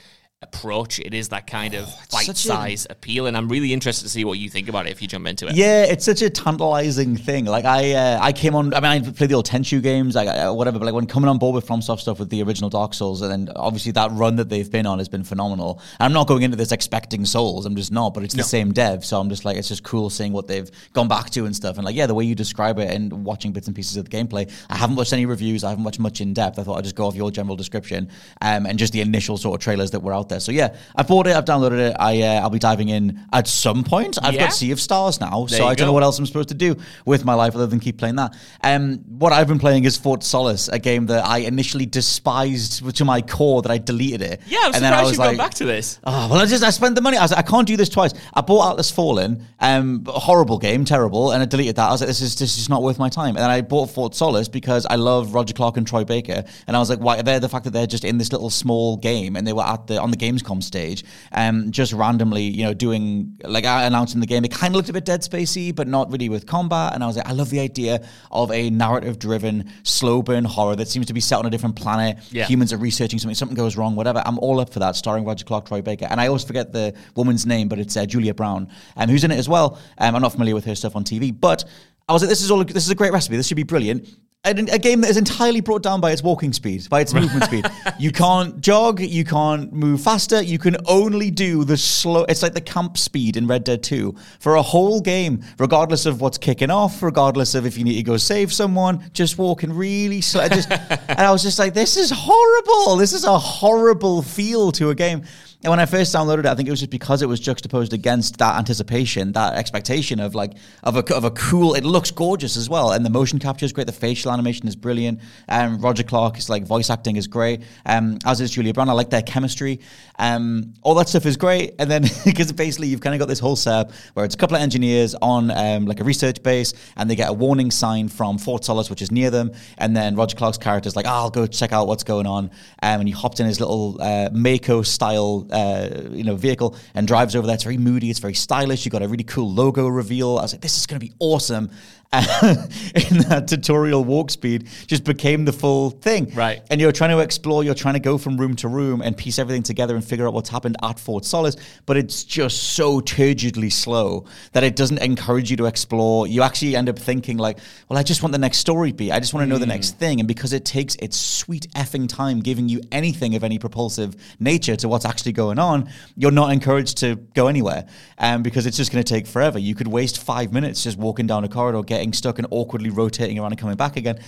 [SPEAKER 2] Approach. It is that kind of bite
[SPEAKER 1] such a-
[SPEAKER 2] size appeal, and I'm really interested to see what you think about it if you jump into it.
[SPEAKER 1] Yeah, it's such a tantalizing thing. Like I, uh, I came on. I mean, I played the old Tenchu games, like uh, whatever. But like when coming on board with FromSoft stuff with the original Dark Souls, and then obviously that run that they've been on has been phenomenal. I'm not going into this expecting Souls. I'm just not. But it's the same dev, so I'm just like, it's just cool seeing what they've gone back to and stuff. And like, yeah, the way you describe it and watching bits and pieces of the gameplay. I haven't watched any reviews. I haven't watched much in depth. I thought I'd just go off your general description um, and just the initial sort of trailers that were out there. So yeah, I've bought it. I've downloaded it. I uh, I'll be diving in at some point. I've
[SPEAKER 2] Yeah.
[SPEAKER 1] got Sea of Stars now,
[SPEAKER 2] There
[SPEAKER 1] so
[SPEAKER 2] you
[SPEAKER 1] I don't
[SPEAKER 2] go.
[SPEAKER 1] know what else I'm supposed to do with my life other than keep playing that. Um, what I've been playing is Fort Solis, a game that I initially despised to my core that I deleted it.
[SPEAKER 2] Yeah, I'm
[SPEAKER 1] And then I
[SPEAKER 2] surprised
[SPEAKER 1] was
[SPEAKER 2] you've gone back to this.
[SPEAKER 1] Oh, well, I just I spent the money. I was like, I can't do this twice. I bought Atlas Fallen, um, a horrible game, terrible, and I deleted that. I was like, this is this is not worth my time. And then I bought Fort Solis because I love Roger Clark and Troy Baker, and I was like, why? Are They're the fact that they're just in this little small game, and they were at the on the Gamescom stage, um, just randomly, you know, doing like announcing the game. It kind of looked a bit Dead Spacey, but not really with combat. And I was like, I love the idea of a narrative-driven, slow burn horror that seems to be set on a different planet.
[SPEAKER 2] Yeah.
[SPEAKER 1] Humans are researching something, something goes wrong, whatever. I'm all up for that, starring Roger Clark, Troy Baker. And I always forget the woman's name, but it's uh, Julia Brown, um, who's in it as well. Um, I'm not familiar with her stuff on TV, but I was like, this is all, this is a great recipe. This should be brilliant. And a game that is entirely brought down by its walking speed, by its movement speed. You can't jog, you can't move faster, you can only do the slow. It's like the camp speed in Red Dead 2 for a whole game, regardless of what's kicking off, regardless of if you need to go save someone, just walking really slow. Just, and I was just like, this is horrible. This is a horrible feel to a game. And when I first downloaded it, I think it was just because it was juxtaposed against that anticipation, that expectation of like of a of a cool. It looks gorgeous as well, and the motion capture is great. The facial animation is brilliant. Um, Roger Clark is like voice acting is great. Um, as is Julia Brown. I like their chemistry. Um, all that stuff is great. And then because basically you've kind of got this whole setup where it's a couple of engineers on um, like a research base, and they get a warning sign from Fort Solis, which is near them. And then Roger Clark's character is like, oh, I'll go check out what's going on. Um, and he hopped in his little uh, Mako style, uh, you know, vehicle and drives over there. It's very moody. It's very stylish. You got a really cool logo reveal. I was like, this is going to be awesome. in that tutorial walk speed just became the full thing.
[SPEAKER 2] Right.
[SPEAKER 1] And you're trying to explore, you're trying to go from room to room and piece everything together and figure out what's happened at Fort Solis, but it's just so turgidly slow that it doesn't encourage you to explore. You actually end up thinking like, well, I just want the next story beat. I just want to know the next thing. And because it takes its sweet effing time giving you anything of any propulsive nature to what's actually going on, you're not encouraged to go anywhere. Um, because it's just going to take forever. You could waste five minutes just walking down a corridor, getting stuck and awkwardly rotating around and coming back again.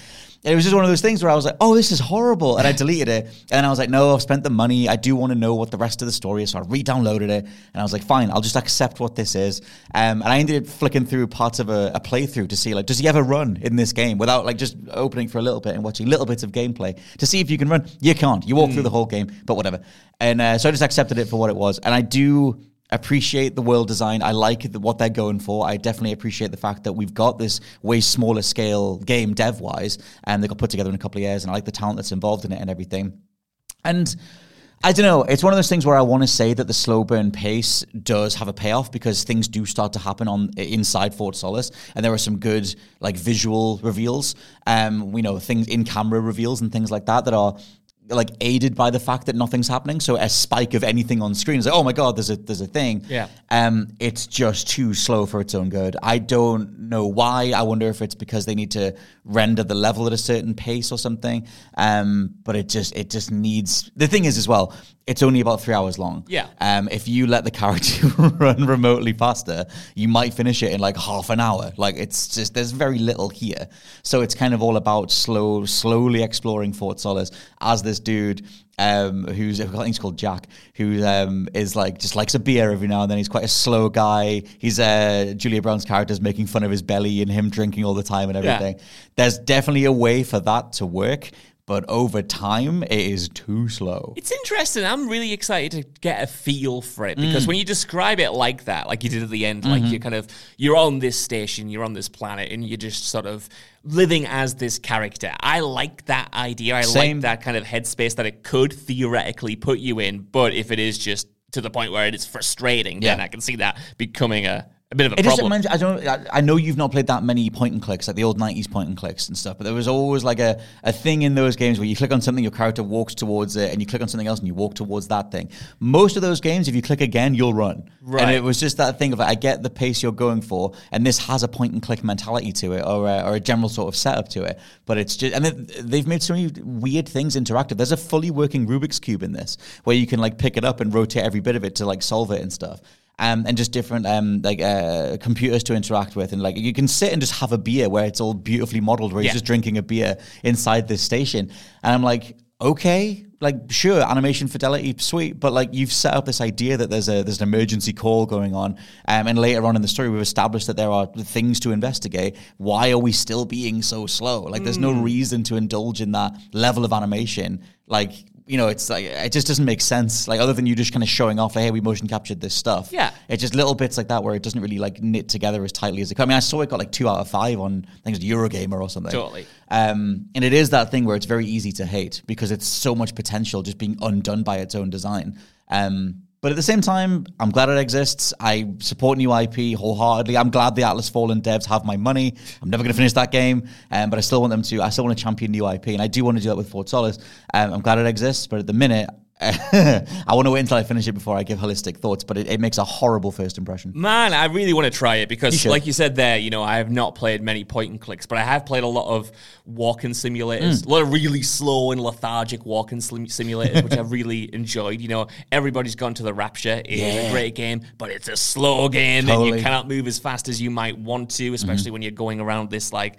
[SPEAKER 1] And it was just one of those things where I was like, oh, this is horrible. And I deleted it. And I was like, no, I've spent the money. I do want to know what the rest of the story is. So I re downloaded it. And I was like, fine, I'll just accept what this is. Um, and I ended up flicking through parts of a, a playthrough to see, like, does he ever run in this game without, like, just opening for a little bit and watching little bits of gameplay to see if you can run? You can't. You walk through the whole game, but whatever. And uh, so I just accepted it for what it was. And I do appreciate the world design. I like the, what they're going for. I definitely appreciate the fact that we've got this way smaller scale game dev wise, and they got put together in a couple of years. And I like the talent that's involved in it and everything. And I don't know. It's one of those things where I want to say that the slow burn pace does have a payoff because things do start to happen on inside Fort Solis, and there are some good like visual reveals. Um, we know things in camera reveals and things like that that are like aided by the fact that nothing's happening. So a spike of anything on screen is like, oh my god, there's a there's a thing.
[SPEAKER 2] Yeah.
[SPEAKER 1] Um, it's just too slow for its own good. I don't know why. I wonder if it's because they need to render the level at a certain pace or something. Um, but it just it just needs. The thing is as well, it's only about three hours long.
[SPEAKER 2] Yeah.
[SPEAKER 1] Um, if you let the character run remotely faster, you might finish it in like half an hour. Like it's just there's very little here, so it's kind of all about slow, slowly exploring Fort Solis as this dude. Um, who's I think he's called Jack, who um, is like just likes a beer every now and then. He's quite a slow guy. He's uh, Julia Brown's character is making fun of his belly and him drinking all the time and
[SPEAKER 2] Yeah.
[SPEAKER 1] everything. There's definitely a way for that to work, but over time it is too slow.
[SPEAKER 2] It's interesting. I'm really excited to get a feel for it because mm. when you describe it like that, like you did at the end, like mm-hmm. you're kind of you're on this station, you're on this planet, and you're just sort of living as this character. I like that idea. I
[SPEAKER 1] Same.
[SPEAKER 2] like that kind of headspace that it could theoretically put you in. But if it is just to the point where it is frustrating, then
[SPEAKER 1] Yeah.
[SPEAKER 2] I can see that becoming a a bit of a
[SPEAKER 1] It
[SPEAKER 2] problem.
[SPEAKER 1] I don't. I, I know you've not played that many point and clicks, like the old '90s point and clicks and stuff. But there was always like a, a thing in those games where you click on something, your character walks towards it, and you click on something else, and you walk towards that thing. Most of those games, if you click again, you'll run.
[SPEAKER 2] Right.
[SPEAKER 1] And it was just that thing of like, I get the pace you're going for, and this has a point and click mentality to it, or a, or a general sort of setup to it. But it's just, and they- they've made so many weird things interactive. There's a fully working Rubik's cube in this, where you can like pick it up and rotate every bit of it to like solve it and stuff um, and just different um, like uh, computers to interact with, and like you can sit and just have a beer where it's all beautifully modeled, where
[SPEAKER 2] Yeah.
[SPEAKER 1] you're just drinking a beer inside this station, and I'm like, okay, like sure, animation fidelity, sweet, but like you've set up this idea that there's a there's an emergency call going on, um, and later on in the story we've established that there are things to investigate. Why are we still being so slow? Like there's no reason to indulge in that level of animation, like. You know, it's like it just doesn't make sense. Like other than you just kind of showing off, like, hey, we motion captured this stuff.
[SPEAKER 2] Yeah.
[SPEAKER 1] It's just little bits like that where it doesn't really like knit together as tightly as it could. I mean, I saw it got like two out of five on I think it Eurogamer or something.
[SPEAKER 2] Totally.
[SPEAKER 1] Um, and it is that thing where it's very easy to hate because it's so much potential just being undone by its own design. Um, but at the same time, I'm glad it exists. I support new IP wholeheartedly. I'm glad the Atlas Fallen devs have my money. I'm never going to finish that game, um, but I still want them to. I still want to champion new IP, and I do want to do that with Fort Solis. Um, I'm glad it exists, but at the minute, I want to wait until I finish it before I give holistic thoughts. But it, it makes a horrible first impression.
[SPEAKER 2] Man, I really want to try it
[SPEAKER 1] You
[SPEAKER 2] because,
[SPEAKER 1] should.
[SPEAKER 2] like you said there, you know, I have not played many point and clicks, but I have played a lot of walking simulators,
[SPEAKER 1] Hmm.
[SPEAKER 2] a lot of really slow and lethargic walking sim- simulators, which I've really enjoyed. You know, everybody's gone to the Rapture. It is a
[SPEAKER 1] Yeah.
[SPEAKER 2] great game, but it's a slow game, and
[SPEAKER 1] Totally. Mm-hmm.
[SPEAKER 2] you cannot move as fast as you might want to, especially when you're going around this like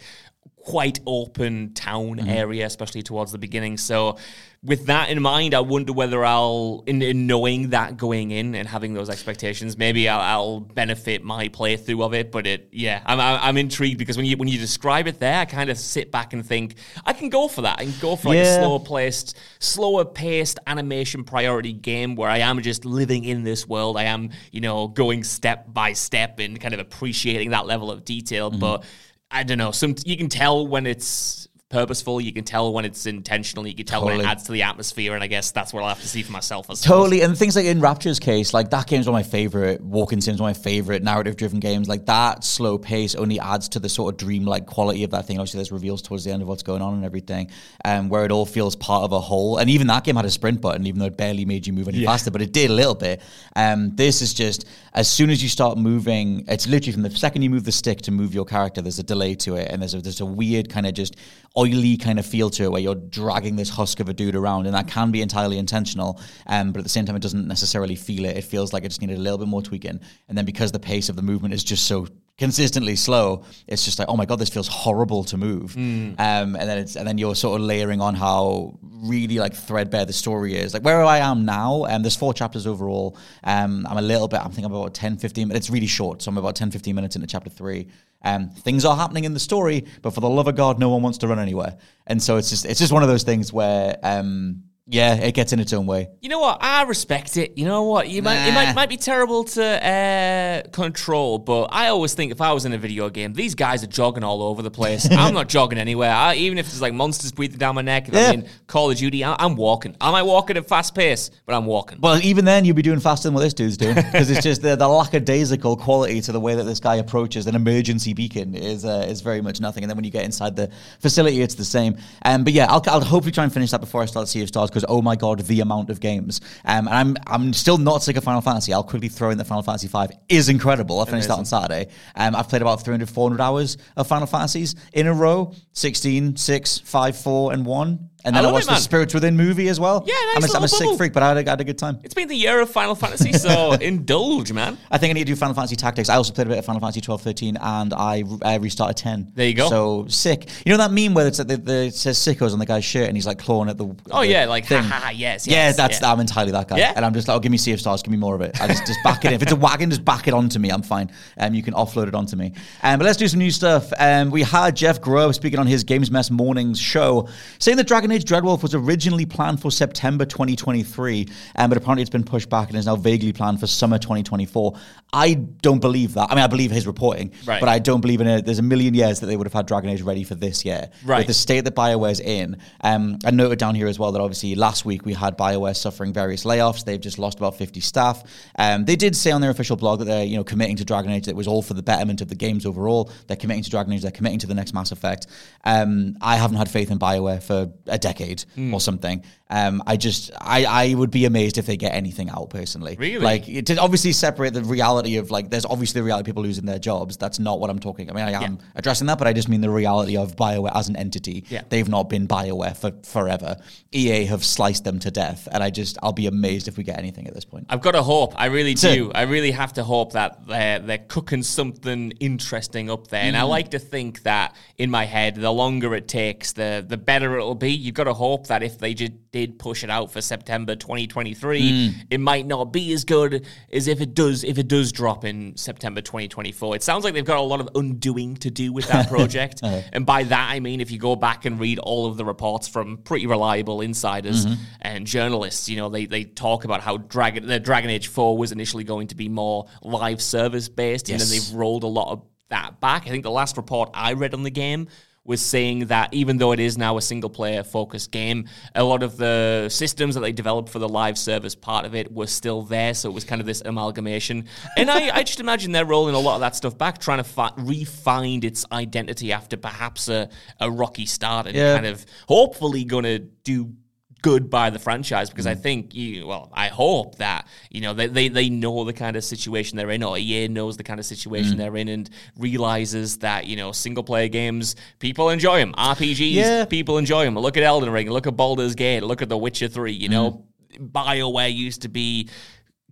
[SPEAKER 2] quite open town
[SPEAKER 1] Mm-hmm.
[SPEAKER 2] area, especially towards the beginning. So, with that in mind, I wonder whether I'll, in, in knowing that going in and having those expectations, maybe I'll, I'll benefit my playthrough of it. But it, yeah, I'm, I'm intrigued because when you when you describe it there, I kind of sit back and think I can go for that. I can go for like a slower placed, slower paced animation priority game where I am just living in this world. I am, you know, going step by step and kind of appreciating that level of detail.
[SPEAKER 1] Mm-hmm.
[SPEAKER 2] But I don't know. Some you can tell when it's purposeful. You can tell when it's intentional. You can tell when it adds to the atmosphere. And I guess that's what I'll have to see for myself. I suppose.
[SPEAKER 1] Totally, and things like in Rapture's case, like that game's one of my favorite walking sims, one of my favorite narrative-driven games. Like that slow pace only adds to the sort of dream-like quality of that thing. Obviously, there's reveals towards the end of what's going on and everything, um, where it all feels part of a whole. And even that game had a sprint button, even though it barely made you move any faster, but it did a little bit. Um, this is just as soon as you start moving, it's literally from the second you move the stick to move your character, there's a delay to it, and there's a, there's a weird kind of just oily kind of feel to it where you're dragging this husk of a dude around, and that can be entirely intentional. Um, but at the same time, it doesn't necessarily feel it. It feels like it just needed a little bit more tweaking. And then because the pace of the movement is just so consistently slow, it's just like, oh my god, this feels horrible to move. Um, and then it's and then you're sort of layering on how really like threadbare the story is. Like where I am now, and um, there's four chapters overall. Um, I'm a little bit, I'm thinking about 10, 15 minutes. It's really short, so I'm about 10, 15 minutes into chapter three. Um, things are happening in the story, but for the love of God, no one wants to run anywhere. And so it's just it's just one of those things where um, yeah, it gets in its own way.
[SPEAKER 2] You know what? I respect it. You know what? You might it might might be terrible to uh, control, but I always think if I was in a video game, these guys are jogging all over the place. I'm not jogging anywhere. I, even if there's like monsters breathing down my neck, if
[SPEAKER 1] Yeah.
[SPEAKER 2] I'm in Call of Duty, I, I'm walking. I might walk at a fast pace, but I'm walking.
[SPEAKER 1] Well, even then, you'll be doing faster than what this dude's doing because it's just the, the lackadaisical quality to the way that this guy approaches an emergency beacon is uh, is very much nothing. And then when you get inside the facility, it's the same. Um, but yeah, I'll, I'll hopefully try and finish that before I start Sea of Stars because oh my god, the amount of games. Um, and I'm I'm still not sick of Final Fantasy. I'll quickly throw in that Final Fantasy five is incredible. I finished that on Saturday. Um, I've played about 300, 400 hours of Final Fantasies in a row 16, 6, 5, 4, and 1. And then I,
[SPEAKER 2] it,
[SPEAKER 1] watched the
[SPEAKER 2] man.
[SPEAKER 1] Spirits Within movie as well.
[SPEAKER 2] Yeah, nice
[SPEAKER 1] I'm a, I'm a sick freak, but I had a, I had a good time.
[SPEAKER 2] It's been the year of Final Fantasy, so indulge, man.
[SPEAKER 1] I think I need to do Final Fantasy Tactics. I also played a bit of Final Fantasy 12, 13, and I uh, restarted 10.
[SPEAKER 2] There you go.
[SPEAKER 1] So sick. You know that meme where it's the, the, it says sickos on the guy's shirt and he's like clawing at the.
[SPEAKER 2] Oh
[SPEAKER 1] the
[SPEAKER 2] yeah, like ha
[SPEAKER 1] thing.
[SPEAKER 2] ha, ha yes,
[SPEAKER 1] Yeah, that's
[SPEAKER 2] yeah.
[SPEAKER 1] I'm entirely that guy.
[SPEAKER 2] Yeah?
[SPEAKER 1] And I'm just like, oh, give me Sea of Stars, give me more of it. I just just back it in. If it's a wagon, just back it onto me. I'm fine. Um, you can offload it onto me. Um, but let's do some new stuff. Um, we had Jeff Grubb speaking on his Games Mess Mornings show, saying that Dragon Age Age Dreadwolf was originally planned for September 2023, um, but apparently it's been pushed back and is now vaguely planned for summer 2024. I don't believe that. I mean, I believe his reporting,
[SPEAKER 2] Right.
[SPEAKER 1] but I don't believe in it. There's a million years that they would have had Dragon Age ready for this year.
[SPEAKER 2] Right.
[SPEAKER 1] With the state that BioWare's in, um, I noted down here as well that obviously last week we had BioWare suffering various layoffs. They've just lost about 50 staff. Um, they did say on their official blog that they're you know committing to Dragon Age. That it was all for the betterment of the games overall. They're committing to Dragon Age. They're committing to the next Mass Effect. Um, I haven't had faith in BioWare for a decade
[SPEAKER 2] Hmm.
[SPEAKER 1] or something. Um, I just I, I would be amazed if they get anything out personally.
[SPEAKER 2] Really?
[SPEAKER 1] Like it, to obviously separate the reality of like there's obviously the reality of people losing their jobs. That's not what I'm talking. I mean, I am addressing that, but I just mean the reality of Bioware as an entity.
[SPEAKER 2] Yeah.
[SPEAKER 1] They've not been Bioware for forever. EA have sliced them to death, and I just I'll be amazed if we get anything at this point.
[SPEAKER 2] I've got to hope. I really
[SPEAKER 1] it.
[SPEAKER 2] do. I really have to hope that they're, they're cooking something interesting up there. And
[SPEAKER 1] Mm.
[SPEAKER 2] I like to think that in my head, the longer it takes, the the better it'll be. You've got to hope that if they just did push it out for September 2023,
[SPEAKER 1] Mm.
[SPEAKER 2] it might not be as good as if it does if it does drop in September 2024. It sounds like they've got a lot of undoing to do with that project.
[SPEAKER 1] Uh-huh.
[SPEAKER 2] and by that I mean if you go back and read all of the reports from pretty reliable insiders
[SPEAKER 1] Mm-hmm.
[SPEAKER 2] and journalists, you know, they, they talk about how Dragon the Dragon Age 4 was initially going to be more live service based and then they've rolled a lot of that back. I think the last report I read on the game was saying that even though it is now a single player focused game, a lot of the systems that they developed for the live service part of it were still there. So it was kind of this amalgamation. And I, I just imagine they're rolling a lot of that stuff back, trying to fi- re-find its identity after perhaps a, a rocky start and
[SPEAKER 1] Yeah.
[SPEAKER 2] kind of hopefully going to do good by the franchise because I think you well I hope that you know they, they they know the kind of situation they're in or EA knows the kind of situation they're in and realizes that you know single player games people enjoy them RPGs
[SPEAKER 1] Yeah.
[SPEAKER 2] people enjoy them look at Elden Ring look at Baldur's Gate look at The Witcher 3 you know. BioWare used to be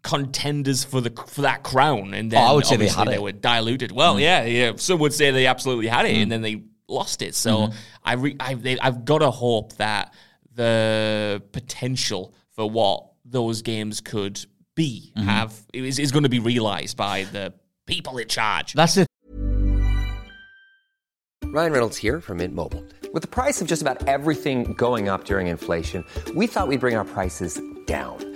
[SPEAKER 2] contenders for the for that crown and then
[SPEAKER 1] Oh, I would say they had
[SPEAKER 2] they
[SPEAKER 1] it. Mm.
[SPEAKER 2] were diluted. Well yeah yeah some would say they absolutely had it and then they lost it. So
[SPEAKER 1] Mm-hmm.
[SPEAKER 2] I re- I they, I've got to hope that the potential for what those games could be
[SPEAKER 1] Mm-hmm.
[SPEAKER 2] have is, is going to be realized by the people in charge.
[SPEAKER 1] That's it.
[SPEAKER 3] Ryan Reynolds here from Mint Mobile. With the price of just about everything going up during inflation, we thought we'd bring our prices down.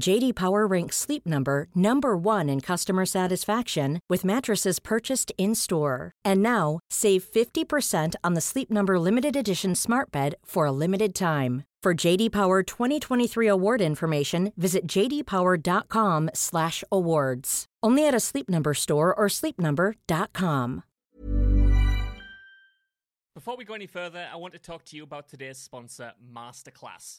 [SPEAKER 4] JD Power ranks Sleep Number number 1 in customer satisfaction with mattresses purchased in-store. And now, save 50% on the Sleep Number limited edition Smart Bed for a limited time. For JD Power 2023 award information, visit jdpower.com/awards. Only at a Sleep Number store or sleepnumber.com.
[SPEAKER 2] Before we go any further, I want to talk to you about today's sponsor, Masterclass.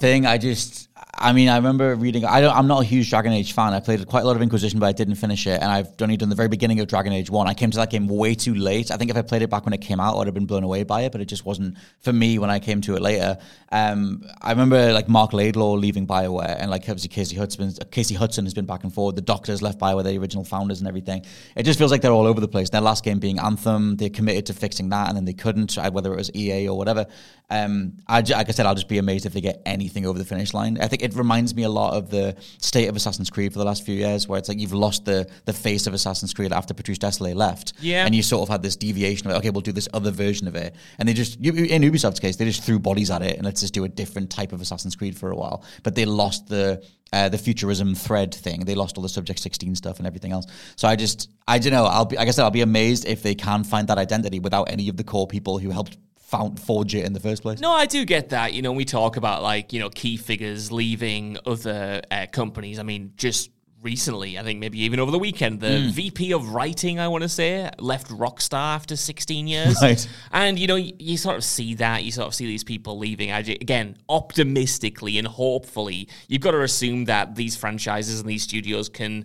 [SPEAKER 1] thing. I just, I mean, I remember reading. I don't. I'm not a huge Dragon Age fan. I played quite a lot of Inquisition, but I didn't finish it. And I've only done the very beginning of Dragon Age One. I came to that game way too late. I think if I played it back when it came out, I would have been blown away by it. But it just wasn't for me when I came to it later. Um, I remember like Mark Laidlaw leaving Bioware, and like obviously Casey Hudson. Casey Hudson has been back and forth. The Doctors left Bioware, the original founders, and everything. It just feels like they're all over the place. Their last game being Anthem, they committed to fixing that, and then they couldn't, whether it was EA or whatever. Um, I, like I said, I'll just be amazed if they get anything over the finish line. I think it reminds me a lot of the state of Assassin's Creed for the last few years, where it's like you've lost the the face of Assassin's Creed after Patrice Désilets left,
[SPEAKER 2] yeah,
[SPEAKER 1] and you sort of had this deviation of okay, we'll do this other version of it, and they just in Ubisoft's case, they just threw bodies at it and let's just do a different type of Assassin's Creed for a while, but they lost the uh, the futurism thread thing. They lost all the Subject 16 stuff and everything else. So I just, I don't know. I'll be, like I said, I'll be amazed if they can find that identity without any of the core people who helped found forge it in the first place.
[SPEAKER 2] No, I do get that. You know, we talk about like you know key figures leaving other uh, companies. I mean, just recently, I think maybe even over the weekend, the mm. VP of writing, I want to say, left Rockstar after 16 years.
[SPEAKER 1] Right.
[SPEAKER 2] And, you know, you, you, sort of see that. You sort of see these people leaving. I, Again, optimistically and hopefully, you've got to assume that these franchises and these studios can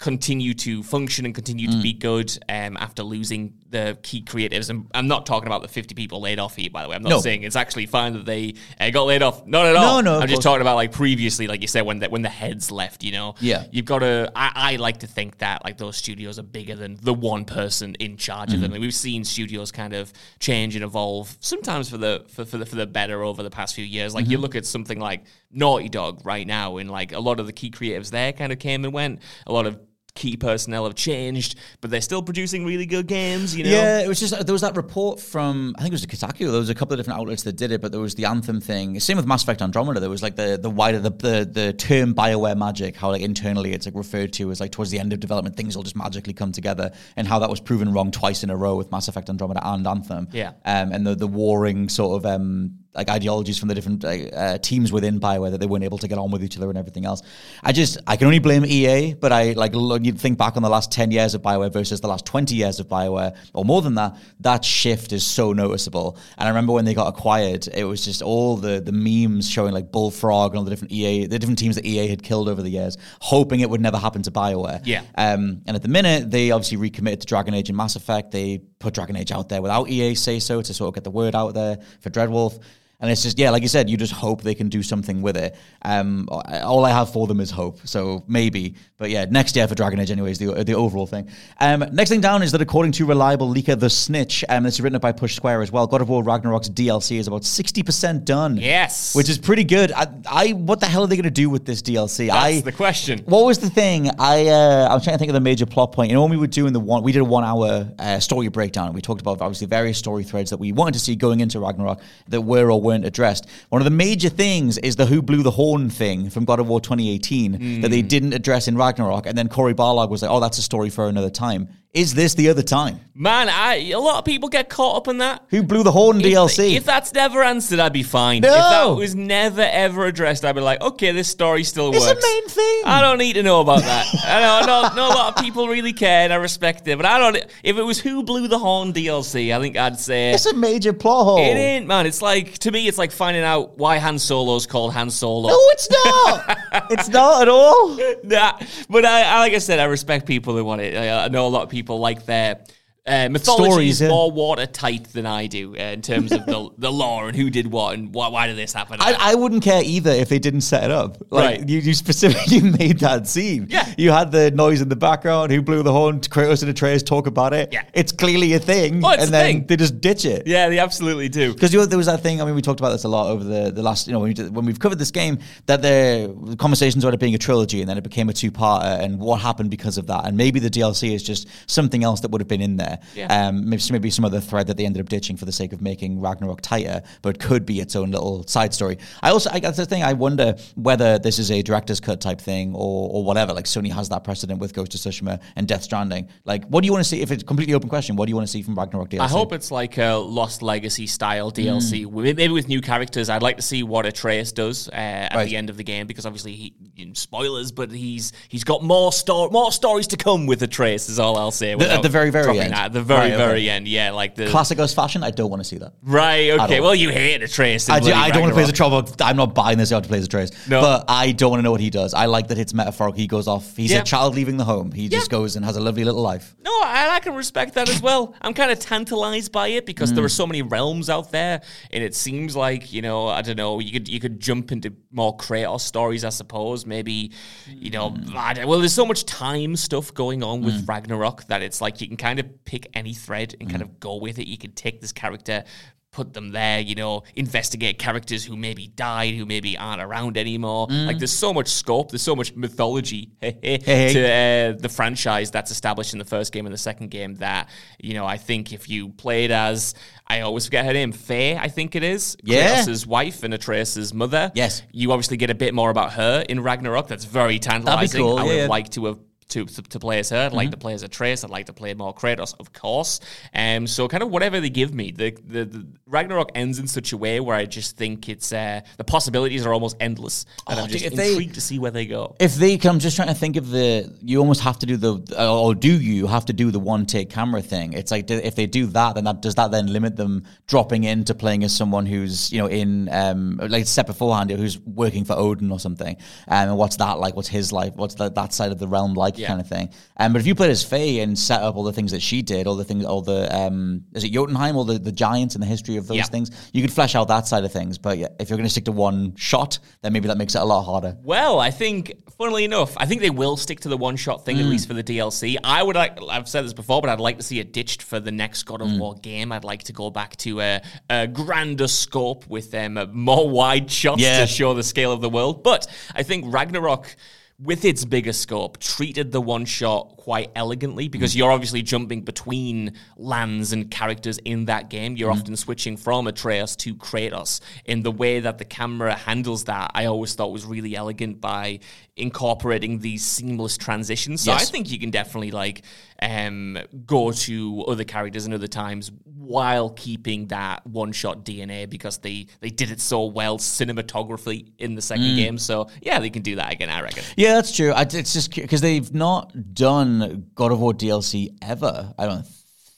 [SPEAKER 2] continue to function and continue mm. to be good um, after losing the key creatives. And I'm not talking about the 50 people laid off here, by the way. I'm not no. saying it's actually fine that they uh, got laid off. Not at all.
[SPEAKER 1] No,
[SPEAKER 2] no. I'm just talking about like previously, like you said, when the, when the heads left. You know,
[SPEAKER 1] yeah.
[SPEAKER 2] You've got to. I, I like to think that like those studios are bigger than the one person in charge mm-hmm. of them. Like, we've seen studios kind of change and evolve, sometimes for the for, for the for the better over the past few years. Like mm-hmm. you look at something like Naughty Dog right now, and like a lot of the key creatives there kind of came and went. A lot of key personnel have changed, but they're still producing really good games. You know?
[SPEAKER 1] Yeah, it was just there was that report from I think it was Kotaku. There was a couple of different outlets that did it, but there was the Anthem thing. Same with Mass Effect Andromeda. There was like the the wider the the, the term Bioware magic, how like internally it's like referred to as like towards the end of development things will just magically come together, and how that was proven wrong twice in a row with Mass Effect Andromeda and Anthem.
[SPEAKER 2] Yeah,
[SPEAKER 1] um, and the the warring sort of um like ideologies from the different uh, uh, teams within Bioware that they weren't able to get on with each other and everything else. I just I can only blame EA, but I like you'd think back on the last ten years of Bioware versus the last twenty years of Bioware, or more than that. That shift is so noticeable. And I remember when they got acquired, it was just all the the memes showing like Bullfrog and all the different EA, the different teams that EA had killed over the years, hoping it would never happen to Bioware.
[SPEAKER 2] Yeah.
[SPEAKER 1] Um, and at the minute, they obviously recommitted to Dragon Age and Mass Effect. They put Dragon Age out there without EA say so to sort of get the word out there for Dreadwolf. And it's just, yeah, like you said, you just hope they can do something with it. Um, all I have for them is hope. So maybe. But yeah, next year for Dragon Age, anyways, the, the overall thing. Um, next thing down is that according to reliable leaker The Snitch, um, this is written up by Push Square as well, God of War Ragnarok's DLC is about 60% done.
[SPEAKER 2] Yes.
[SPEAKER 1] Which is pretty good. I, I What the hell are they going to do with this DLC?
[SPEAKER 2] That's
[SPEAKER 1] I,
[SPEAKER 2] the question.
[SPEAKER 1] What was the thing? I, uh, I was trying to think of the major plot point. You know, when we were doing the one, we did a one hour uh, story breakdown. And we talked about obviously various story threads that we wanted to see going into Ragnarok that were or weren't addressed. One of the major things is the Who Blew the Horn thing from God of War 2018 mm. that they hmm. didn't address in Ragnarok. And then Cory Barlog was like, oh, that's a story for another time. Is this the other time?
[SPEAKER 2] Man, I, a lot of people get caught up in that.
[SPEAKER 1] Who blew the horn
[SPEAKER 2] if,
[SPEAKER 1] DLC?
[SPEAKER 2] If that's never answered, I'd be fine.
[SPEAKER 1] No. If
[SPEAKER 2] that was never ever addressed, I'd be like, okay, this story still
[SPEAKER 1] it's
[SPEAKER 2] works.
[SPEAKER 1] It's a main thing.
[SPEAKER 2] I don't need to know about that. I know, I know, know, a lot of people really care and I respect it, but I don't. If it was Who Blew the Horn DLC, I think I'd say
[SPEAKER 1] it's a major plot hole.
[SPEAKER 2] It ain't, man. It's like to me, it's like finding out why Han Solo's called Han Solo.
[SPEAKER 1] No, it's not. it's not at all.
[SPEAKER 2] Nah, but I, I, like I said, I respect people who want it. I, I know a lot of people like their uh, mythology Stories, is yeah. more watertight than I do uh, in terms of the the lore and who did what and why, why did this happen.
[SPEAKER 1] I, I, wouldn't care either if they didn't set it up. Like, right. You, you specifically made that scene.
[SPEAKER 2] Yeah.
[SPEAKER 1] You had the noise in the background, who blew the horn, Kratos and Atreus talk about it.
[SPEAKER 2] Yeah.
[SPEAKER 1] It's clearly a thing.
[SPEAKER 2] Oh,
[SPEAKER 1] and
[SPEAKER 2] then
[SPEAKER 1] thing. they just ditch it.
[SPEAKER 2] Yeah, they absolutely do.
[SPEAKER 1] Because you know, there was that thing, I mean, we talked about this a lot over the, the last, you know, when, we did, when we've covered this game, that the conversations about it being a trilogy and then it became a two-parter and what happened because of that. And maybe the DLC is just something else that would have been in there. There.
[SPEAKER 2] Yeah.
[SPEAKER 1] Um, maybe, maybe some other thread that they ended up ditching for the sake of making Ragnarok tighter, but could be its own little side story. I also, I, that's the thing, I wonder whether this is a director's cut type thing or, or whatever. Like Sony has that precedent with Ghost of Tsushima and Death Stranding. Like, what do you want to see? If it's a completely open question, what do you want to see from Ragnarok DLC?
[SPEAKER 2] I hope it's like a Lost Legacy style DLC,
[SPEAKER 1] Mm.
[SPEAKER 2] maybe with new characters. I'd like to see what Atreus does uh, at
[SPEAKER 1] Right.
[SPEAKER 2] the end of the game because obviously he you know, spoilers, but he's he's got more sto- more stories to come with Atreus. Is all I'll say.
[SPEAKER 1] at the very, very end?
[SPEAKER 2] At the very
[SPEAKER 1] Right, okay.
[SPEAKER 2] very end, yeah, like the
[SPEAKER 1] classic Ghost fashion. I don't want to see that.
[SPEAKER 2] right. Okay, well you hate Atreus.
[SPEAKER 1] I, do, I don't want to play as a trouble. I'm not buying this out to play as Atreus.
[SPEAKER 2] No.
[SPEAKER 1] But I don't want to know what he does. I like that it's metaphorical. He goes off. He's
[SPEAKER 2] Yeah.
[SPEAKER 1] a child leaving the home. He just goes and has a lovely little life.
[SPEAKER 2] No, I, I can respect that as well. I'm kind of tantalized by it because
[SPEAKER 1] Mm.
[SPEAKER 2] there are so many realms out there, and it seems like you know, I don't know, you could you could jump into more Kratos stories, I suppose. Maybe, you know,
[SPEAKER 1] Mm.
[SPEAKER 2] I don't- well, there's so much time stuff going on with Ragnarok that it's like you can kind of pick any thread and
[SPEAKER 1] Mm.
[SPEAKER 2] kind of go with it. You can take this character. Put them there, you know, investigate characters who maybe died, who maybe aren't around anymore. Like, there's so much scope, there's so much mythology to uh, the franchise that's established in the first game and the second game that you know I think if you played as I always forget her name Faye I think it is
[SPEAKER 1] Yeah.
[SPEAKER 2] Kratos' wife and Atreus' mother
[SPEAKER 1] Yes.
[SPEAKER 2] you obviously get a bit more about her in Ragnarok that's very tantalizing
[SPEAKER 1] cool,
[SPEAKER 2] I would
[SPEAKER 1] yeah.
[SPEAKER 2] like to have to, to, to play as her. I'd like to play as Atreus. I'd like to play more Kratos, of course. Um, so kind of whatever they give me. The, the, the Ragnarok ends in such a way where I just think it's uh, the possibilities are almost endless, and
[SPEAKER 1] Oh,
[SPEAKER 2] I'm just
[SPEAKER 1] if they-
[SPEAKER 2] intrigued to see where they go.
[SPEAKER 1] If they come, just trying to think of the. You almost have to do the, uh, or do you have to do the one take camera thing? It's like if they do that, then that does that then limit them dropping into playing as someone who's you know in um like step beforehand, who's working for Odin or something. Um, and what's that like? What's his life? What's that that side of the realm like?
[SPEAKER 2] Yeah.
[SPEAKER 1] Kind of thing. Um, but if you played as Faye and set up all the things that she did, all the things, all the um, is it Jotunheim, all the the giants and the history of those
[SPEAKER 2] Yeah.
[SPEAKER 1] things, you could flesh out that side of things. But yeah, if you're going to stick to one shot, then maybe that makes it a lot harder.
[SPEAKER 2] Well, I think, funnily enough, I think they will stick to the one shot thing, at least for the DLC. I would like, I've said this before, but I'd like to see it ditched for the next God of War game. I'd like to go back to a, a grander scope with um, more wide shots
[SPEAKER 1] Yeah.
[SPEAKER 2] to show the scale of the world. But I think Ragnarok. With its bigger scope, treated the one shot quite elegantly because mm. you're obviously jumping between lands and characters in that game. You're mm. often switching from Atreus to Kratos. In the way that the camera handles that, I always thought was really elegant by incorporating these seamless transitions. So
[SPEAKER 1] Yes.
[SPEAKER 2] I think you can definitely like um, go to other characters and other times while keeping that one shot DNA because they they did it so well cinematography in the second mm. game. So yeah, they can do that again. I reckon.
[SPEAKER 1] Yeah, that's true. I, it's just because they've not done God of War DLC ever. I don't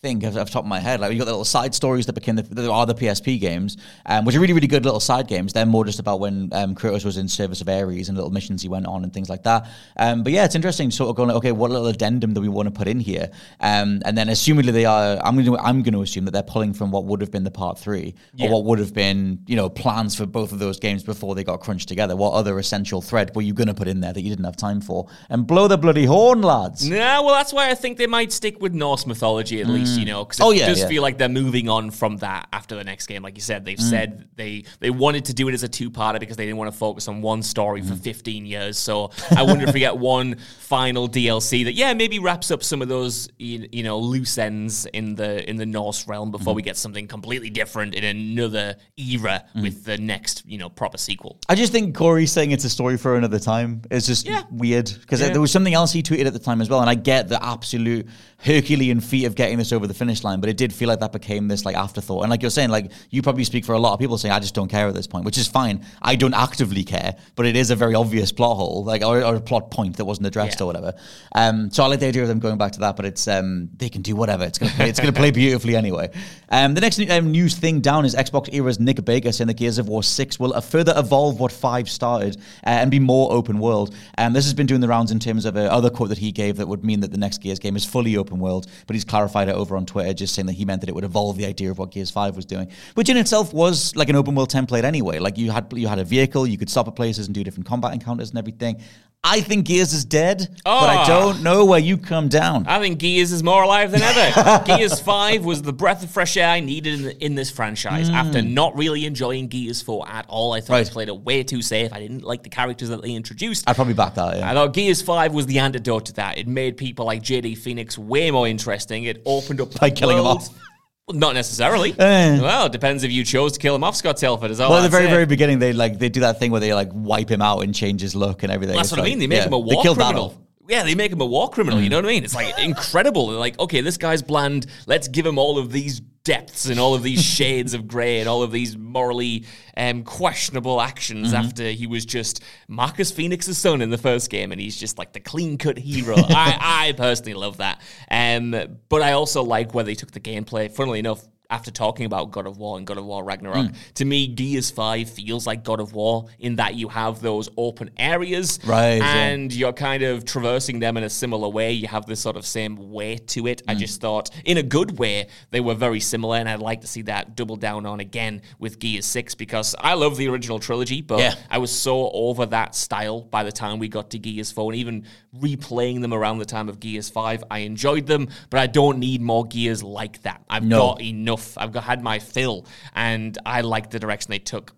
[SPEAKER 1] think off the top of my head. Like you got the little side stories that became the that are the PSP games, um, which are really really good little side games. They're more just about when um, Kratos was in service of Ares and little missions he went on and things like that. Um, but yeah, it's interesting. Sort of going, like, okay, what little addendum do we want to put in here? Um, and then assumedly they are. I'm going to I'm going to assume that they're pulling from what would have been the part three or what would have been you know plans for both of those games before they got crunched together. What other essential thread were you going to put in there that you didn't have time for? And blow the bloody horn, lads.
[SPEAKER 2] Yeah, well, that's why I think they might stick with Norse mythology at least, you know, because it
[SPEAKER 1] Oh, yeah,
[SPEAKER 2] does
[SPEAKER 1] yeah.
[SPEAKER 2] feel like they're moving on from that after the next game. Like you said, they've
[SPEAKER 1] Mm.
[SPEAKER 2] said they they wanted to do it as a two-parter because they didn't want to focus on one story
[SPEAKER 1] Mm.
[SPEAKER 2] for 15 years. So I wonder if we get one final DLC that, yeah, maybe wraps up some of those, you, you know, loose ends in the in the Norse realm
[SPEAKER 1] Mm.
[SPEAKER 2] before we get something completely different in another era
[SPEAKER 1] Mm.
[SPEAKER 2] with the next, you know, proper sequel.
[SPEAKER 1] I just think Cory saying it's a story for another time is just
[SPEAKER 2] Yeah.
[SPEAKER 1] weird because there was something else he tweeted at the time as well, and I get the absolute Herculean feat of getting this over the finish line, but it did feel like that became this like afterthought. And like you're saying, like you probably speak for a lot of people saying I just don't care at this point, which is fine. I don't actively care, but it is a very obvious plot hole, like or, or a plot point that wasn't addressed
[SPEAKER 2] Yeah.
[SPEAKER 1] or whatever. Um, so I like the idea of them going back to that, but it's um, they can do whatever. It's gonna play, it's gonna play beautifully anyway. Um, the next um, news thing down is XboxEra's Nick Baker saying that Gears of War Six will uh, further evolve what Five started uh, and be more open world. Um, this has been doing the rounds in terms of a other quote that he gave that would mean that the next Gears game is fully open world, but he's clarified it over on Twitter, just saying that he meant that it would evolve the idea of what Gears Five was doing, which in itself was like an open world template anyway. Like you had you had a vehicle, you could stop at places and do different combat encounters and everything. I think Gears is dead, but I
[SPEAKER 2] Ah.
[SPEAKER 1] don't know where you come down.
[SPEAKER 2] I think Gears is more alive than ever. Gears 5 was the breath of fresh air I needed in, in this franchise. After not really enjoying Gears 4 at all, I thought
[SPEAKER 1] Mm. Right.
[SPEAKER 2] they played it way too safe. I didn't like the characters that they introduced.
[SPEAKER 1] I'd probably back that. Yeah.
[SPEAKER 2] I thought Gears 5 was the antidote to that. It made people like JD Fenix way more interesting. It opened up
[SPEAKER 1] By killing him off.
[SPEAKER 2] Well, not necessarily.
[SPEAKER 1] Eh.
[SPEAKER 2] well, it depends if you chose to kill him off, Scott Telford. Is all
[SPEAKER 1] Well, at the very, very beginning, they like they do that thing where they like wipe him out and change his look and everything.
[SPEAKER 2] Well, that's
[SPEAKER 1] It's
[SPEAKER 2] what I mean. They make
[SPEAKER 1] yeah,
[SPEAKER 2] him a war criminal.
[SPEAKER 1] off.
[SPEAKER 2] Yeah, they make him a war criminal. You know what I mean? It's like incredible. They're like, okay, this guy's bland. Let's give him all of these depths and all of these shades of grey and all of these morally um, questionable actions after he was just Marcus Fenix's son in the first game, and he's just like the clean cut hero. I, I personally love that. Um, but I also like where they took the gameplay. Funnily enough, after talking about God of War and God of War Ragnarok,
[SPEAKER 1] Hmm.
[SPEAKER 2] to me, Gears 5 feels like God of War in that you have those open areas.
[SPEAKER 1] Right, yeah.
[SPEAKER 2] And you're kind of traversing them in a similar way. You have this sort of same way to it.
[SPEAKER 1] Hmm.
[SPEAKER 2] I just thought, in a good way, they were very similar. And I'd like to see that double down on again with Gears 6 because I love the original trilogy, but
[SPEAKER 1] Yeah.
[SPEAKER 2] I was so over that style by the time we got to Gears 4. And even replaying them around the time of Gears 5, I enjoyed them, but I don't need more Gears like that. I've
[SPEAKER 1] No.
[SPEAKER 2] got enough. I've got, had my fill, and I like the direction they took.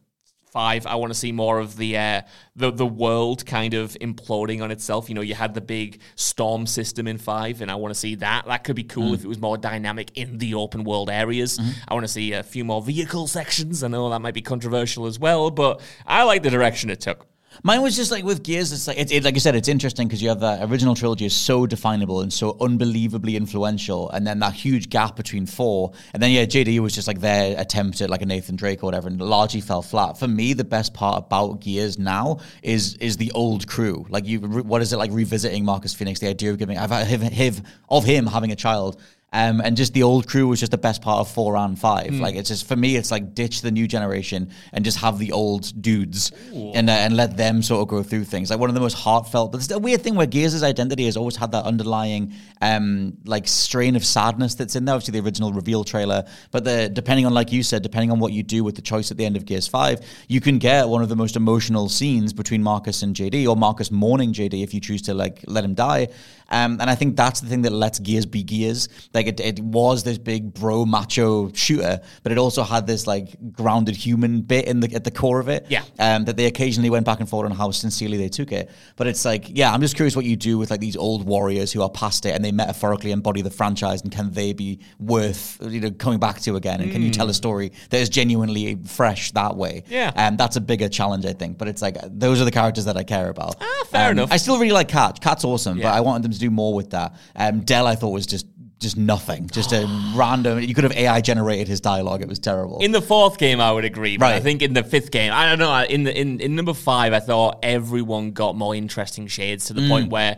[SPEAKER 2] Five, I want to see more of the uh, the the world kind of imploding on itself. You know, you had the big storm system in five, and I want to see that. That could be cool
[SPEAKER 1] Mm.
[SPEAKER 2] if it was more dynamic in the open world areas.
[SPEAKER 1] Mm-hmm.
[SPEAKER 2] I want to see a few more vehicle sections. I know that might be controversial as well, but I like the direction it took.
[SPEAKER 1] Mine was just like with Gears. It's like it, it, like I said, it's interesting because you have that original trilogy is so definable and so unbelievably influential, and then that huge gap between four, and then yeah, JD was just like their attempt at like a Nathan Drake or whatever, and largely fell flat. For me, the best part about Gears now is is the old crew. Like you, what is it like revisiting Marcus Fenix? The idea of giving of him having a child. Um, and just the old crew was just the best part of four and five.
[SPEAKER 2] Hmm.
[SPEAKER 1] Like it's just for me, it's like ditch the new generation and just have the old dudes and uh, and let them sort of go through things. Like one of the most heartfelt. But it's a weird thing where Gears' identity has always had that underlying um like strain of sadness that's in there. Obviously, the original reveal trailer, but the depending on like you said, depending on what you do with the choice at the end of Gears Five, you can get one of the most emotional scenes between Marcus and JD, or Marcus mourning JD if you choose to like let him die. Um, and I think that's the thing that lets Gears be Gears. Like it, it was this big bro macho shooter, but it also had this like grounded human bit in the at the core of it.
[SPEAKER 2] Yeah.
[SPEAKER 1] Um, that they occasionally went back and forth on how sincerely they took it. But it's like, yeah, I'm just curious what you do with like these old warriors who are past it and they metaphorically embody the franchise, and can they be worth you know coming back to again? And can you tell a story that is genuinely fresh that way?
[SPEAKER 2] Yeah.
[SPEAKER 1] And that's a bigger challenge, I think. But it's like those are the characters that I care about. Ah,
[SPEAKER 2] fair enough.
[SPEAKER 1] I still really like Cat. Cat's awesome,
[SPEAKER 2] Yeah.
[SPEAKER 1] but I wanted them to do more with that. Um, Dell, I thought was just just nothing, just a random. You could have AI generated his dialogue. It was terrible.
[SPEAKER 2] In the fourth game, I would agree, but I think in the fifth game, I don't know. In the in, in number five, I thought everyone got more interesting shades to the
[SPEAKER 1] Mm.
[SPEAKER 2] point where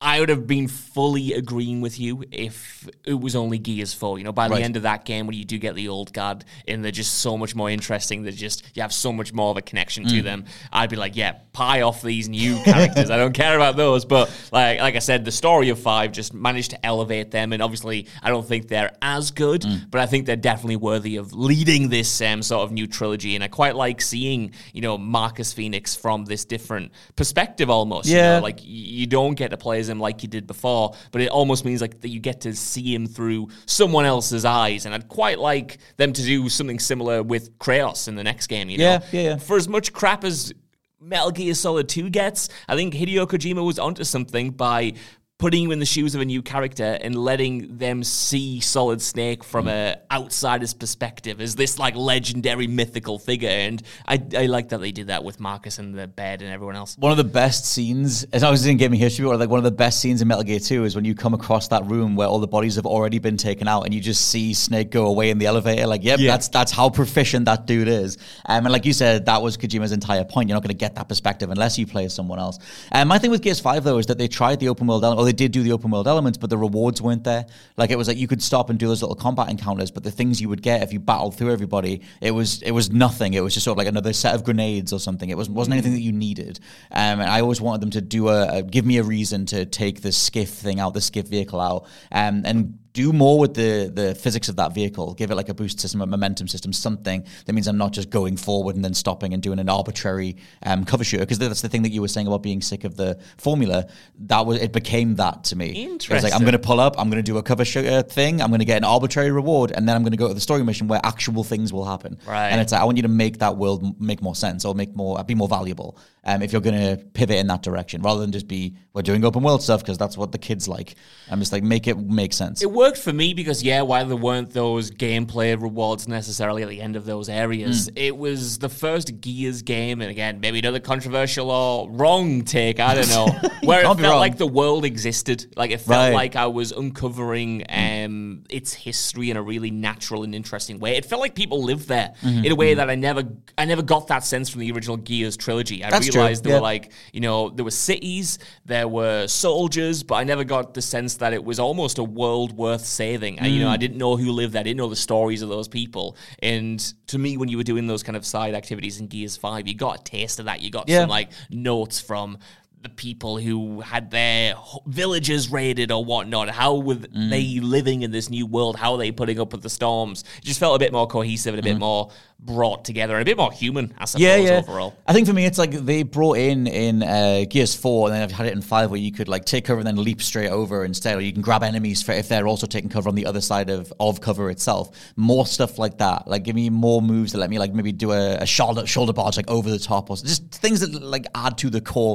[SPEAKER 2] I would have been fully agreeing with you if it was only Gears 4. You know, by the
[SPEAKER 1] Right.
[SPEAKER 2] end of that game, when you do get the old guard and they're just so much more interesting, they're just, you have so much more of a connection
[SPEAKER 1] Mm.
[SPEAKER 2] to them. I'd be like, yeah, pie off these new characters. I don't care about those. But like, like I said, the story of five just managed to elevate them. And obviously, I don't think they're as good,
[SPEAKER 1] Mm.
[SPEAKER 2] but I think they're definitely worthy of leading this um, sort of new trilogy. And I quite like seeing, you know, Marcus Fenix from this different perspective almost. you
[SPEAKER 1] Yeah.
[SPEAKER 2] know, like you don't get to play as him like you did before, but it almost means like that you get to see him through someone else's eyes. And I'd quite like them to do something similar with Kratos in the next game. You know,
[SPEAKER 1] Yeah, yeah, yeah.
[SPEAKER 2] For as much crap as Metal Gear Solid 2 gets, I think Hideo Kojima was onto something by putting you in the shoes of a new character and letting them see Solid Snake from a outsider's perspective as this like legendary mythical figure. And I, I like that they did that with Marcus and the bed and everyone else.
[SPEAKER 1] one of the best scenes, as I was in gaming history, or like one of the best scenes in Metal Gear 2 is when you come across that room where all the bodies have already been taken out and you just see Snake go away in the elevator. Like, yep,
[SPEAKER 2] Yeah.
[SPEAKER 1] that's that's how proficient that dude is. Um, and like you said, that was Kojima's entire point. You're not going to get that perspective unless you play as someone else. Um, my thing with Gears 5, though, is that they tried the open world element, they did do the open world elements, but the rewards weren't there. Like, it was like you could stop and do those little combat encounters, but the things you would get if you battled through everybody, it was it was nothing. It was just sort of like another set of grenades or something. It was, wasn't anything that you needed. Um, and I always wanted them to do a, a give me a reason to take the skiff thing out, the skiff vehicle out, um, and do more with the the physics of that vehicle. Give it like a boost system, a momentum system, something that means I'm not just going forward and then stopping and doing an arbitrary um, cover shooter. Because that's the thing that you were saying about being sick of the formula. That was it became that to me. It was like I'm going to pull up, I'm going to do a cover shooter thing, I'm going to get an arbitrary reward, and then I'm going to go to the story mission where actual things will happen.
[SPEAKER 2] Right.
[SPEAKER 1] And it's like I want you to make that world make more sense or make more be more valuable. Um, if you're going to pivot in that direction, rather than just be we're doing open world stuff because that's what the kids like. I'm just like make it make sense.
[SPEAKER 2] It worked for me because, yeah, while there weren't those gameplay rewards necessarily at the end of those areas, it was the first Gears game, and again, maybe another controversial or wrong take, I don't know, where it felt like the world existed. Like it felt
[SPEAKER 1] Right.
[SPEAKER 2] like I was uncovering um, its history in a really natural and interesting way. It felt like people lived there
[SPEAKER 1] Mm-hmm,
[SPEAKER 2] in a way that I never, I never got that sense from the original Gears trilogy. I
[SPEAKER 1] That's
[SPEAKER 2] realized there were like, you know, there were cities, there were soldiers, but I never got the sense that it was almost a world worth saving. I, you
[SPEAKER 1] Mm.
[SPEAKER 2] know, I didn't know who lived there. I didn't know the stories of those people. And to me, when you were doing those kind of side activities in Gears 5, you got a taste of that. You got
[SPEAKER 1] Yeah.
[SPEAKER 2] some like notes from the people who had their villages raided or whatnot. How were
[SPEAKER 1] Mm.
[SPEAKER 2] they living in this new world? How are they putting up with the storms? It just felt a bit more cohesive and a bit more brought together and a bit more human, I suppose,
[SPEAKER 1] Mm. yeah, yeah.
[SPEAKER 2] overall.
[SPEAKER 1] I think for me, it's like they brought in in uh, Gears Four, and then I've had it in Five, where you could like take cover and then leap straight over instead, or you can grab enemies for if they're also taking cover on the other side of of cover itself. More stuff like that. Like give me more moves that let me like maybe do a, a shoulder shoulder barge like over the top, or just things that like add to the core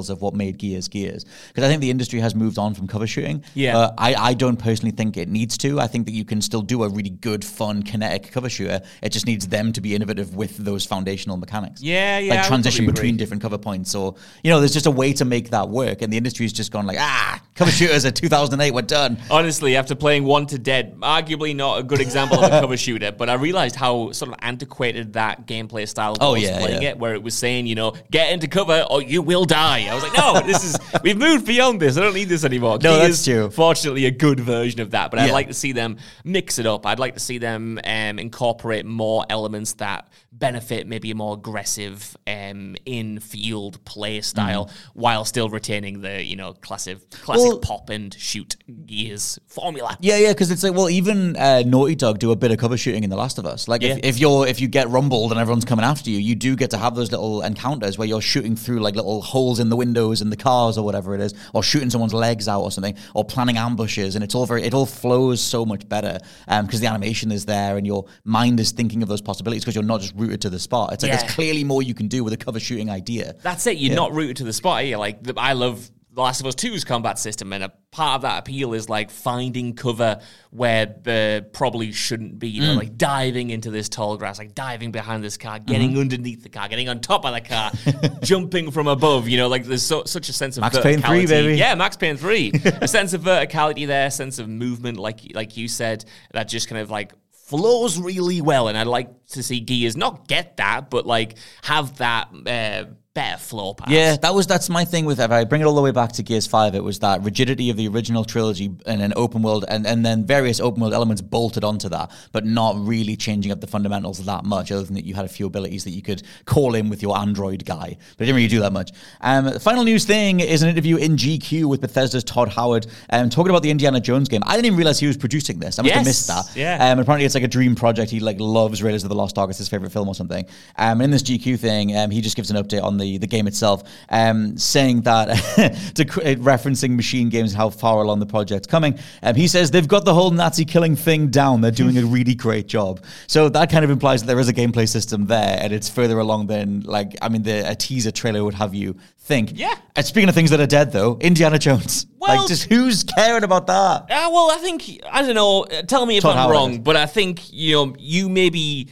[SPEAKER 1] fundamentals of what made Gears Gears. Because I think the industry has moved on from cover shooting.
[SPEAKER 2] Yeah.
[SPEAKER 1] Uh, I, I don't personally think it needs to. I think that you can still do a really good, fun, kinetic cover shooter. It just needs them to be innovative with those foundational mechanics.
[SPEAKER 2] Yeah, yeah,
[SPEAKER 1] Like transition between
[SPEAKER 2] agree.
[SPEAKER 1] different cover points. Or, you know, there's just a way to make that work. And the industry's just gone like, ah, cover shooters at 2008, we're done.
[SPEAKER 2] Honestly, after playing Wanted: Dead, arguably not a good example of a cover shooter, but I realized how sort of antiquated that gameplay style
[SPEAKER 1] Oh,
[SPEAKER 2] was
[SPEAKER 1] yeah,
[SPEAKER 2] playing
[SPEAKER 1] yeah.
[SPEAKER 2] it, where it was saying, you know, get into cover or you will die. I was like, no, this is we've moved beyond this. I don't need this anymore.
[SPEAKER 1] No,
[SPEAKER 2] Key
[SPEAKER 1] that's
[SPEAKER 2] is
[SPEAKER 1] true.
[SPEAKER 2] Fortunately, a good version of that, but I'd like to see them mix it up. I'd like to see them um, incorporate more elements that benefit maybe a more aggressive um, in-field play style while still retaining the you know classic classic
[SPEAKER 1] Mm-hmm. Well-
[SPEAKER 2] pop and shoot gears formula.
[SPEAKER 1] Yeah, yeah, because it's like, well, even uh, Naughty Dog do a bit of cover shooting in The Last of Us. Like, if, if you're if you get rumbled and everyone's coming after you, you do get to have those little encounters where you're shooting through like little holes in the windows in the cars or whatever it is, or shooting someone's legs out or something, or planning ambushes, and it's all very it all flows so much better um, because the animation is there and your mind is thinking of those possibilities because you're not just rooted to the spot. It's like
[SPEAKER 2] Yeah.
[SPEAKER 1] there's clearly more you can do with a cover shooting idea.
[SPEAKER 2] That's it. You're not rooted to the spot. You're like, the, I love The Last of Us 2's combat system, and a part of that appeal is like finding cover where there probably shouldn't be. You know,
[SPEAKER 1] Mm.
[SPEAKER 2] like diving into this tall grass, like diving behind this car,
[SPEAKER 1] Mm-hmm.
[SPEAKER 2] getting underneath the car, getting on top of the car, jumping from above. You know, like there's so, such a sense of
[SPEAKER 1] Max Payne 3, baby.
[SPEAKER 2] Yeah, Max Payne 3. a sense of verticality there, a sense of movement, like like you said, that just kind of like flows really well. And I'd like to see Gears not get that, but like have that uh, better floor path.
[SPEAKER 1] Yeah, that was that's my thing with if I bring it all the way back to Gears Five, it was that rigidity of the original trilogy and an open world and, and then various open world elements bolted onto that, but not really changing up the fundamentals that much, other than that you had a few abilities that you could call in with your android guy. But it didn't really do that much. Um, the final news thing is an interview in GQ with Bethesda's Todd Howard um, talking about the Indiana Jones game. I didn't even realize he was producing this. I must have missed that.
[SPEAKER 2] yeah.
[SPEAKER 1] Um, apparently it's like a dream project. He like loves Raiders of the Lost Ark. It's his favorite film or something. Um, and in this GQ thing, um, he just gives an update on the, the game itself, um, saying that to uh, referencing machine games and how far along the project's coming. Um, he says they've got the whole Nazi killing thing down. They're doing a really great job. So that kind of implies that there is a gameplay system there, and it's further along than like I mean the a teaser trailer would have you think.
[SPEAKER 2] Yeah.
[SPEAKER 1] And speaking of things that are dead, though, Indiana Jones.
[SPEAKER 2] Well-
[SPEAKER 1] like, just who's caring about that?
[SPEAKER 2] Uh, well, I think I don't know. uh, Tell me if
[SPEAKER 1] Todd
[SPEAKER 2] I'm
[SPEAKER 1] Howard
[SPEAKER 2] wrong, but I think you know you maybe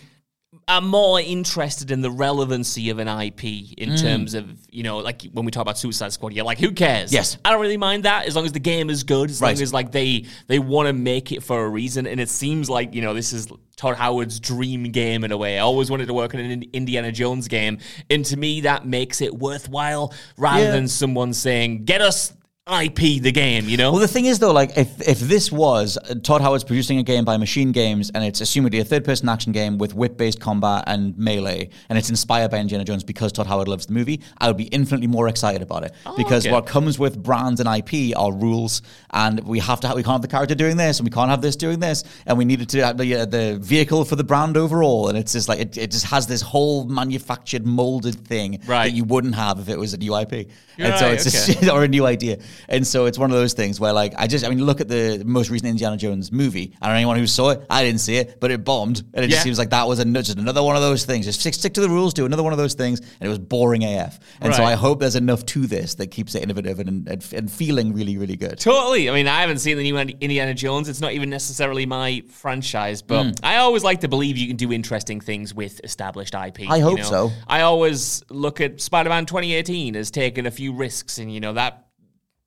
[SPEAKER 2] are more interested in the relevancy of an IP in
[SPEAKER 1] Mm.
[SPEAKER 2] terms of you know like when we talk about Suicide Squad, you're like, who cares?
[SPEAKER 1] Yes.
[SPEAKER 2] I don't really mind that as long as the game is good, as
[SPEAKER 1] Right.
[SPEAKER 2] long as like they they want to make it for a reason, and it seems like you know this is. Todd Howard's dream game in a way. I always wanted to work on an Indiana Jones game, and to me that makes it worthwhile rather
[SPEAKER 1] Yeah.
[SPEAKER 2] than someone saying, "Get us IP the game, you know?
[SPEAKER 1] Well, the thing is, though, like if if this was uh, Todd Howard's producing a game by Machine Games, and it's assumedly a third-person action game with whip-based combat and melee, and it's inspired by Indiana Jones because Todd Howard loves the movie, I would be infinitely more excited about it because
[SPEAKER 2] okay.
[SPEAKER 1] what comes with brands and IP are rules, and we have to have, we can't have the character doing this, and we can't have this doing this, and we needed to have the uh, the vehicle for the brand overall, and it's just like it, it just has this whole manufactured molded thing
[SPEAKER 2] Right.
[SPEAKER 1] that you wouldn't have if it was a new IP,
[SPEAKER 2] You're
[SPEAKER 1] and so it's
[SPEAKER 2] okay.
[SPEAKER 1] or a new idea. And so it's one of those things where, like, I just, I mean, look at the most recent Indiana Jones movie. I don't know anyone who saw it. I didn't see it, but it bombed. And it
[SPEAKER 2] Yeah.
[SPEAKER 1] just seems like that was a, just another one of those things. Just stick, stick to the rules, do another one of those things. And it was boring AF. And so I hope there's enough to this that keeps it innovative and, and, and feeling really, really good.
[SPEAKER 2] Totally. I mean, I haven't seen the new Indiana Jones. It's not even necessarily my franchise, but mm. I always like to believe you can do interesting things with established IP.
[SPEAKER 1] I
[SPEAKER 2] you
[SPEAKER 1] hope
[SPEAKER 2] know?
[SPEAKER 1] so.
[SPEAKER 2] I always look at Spider-Man 2018 as taking a few risks, and you know that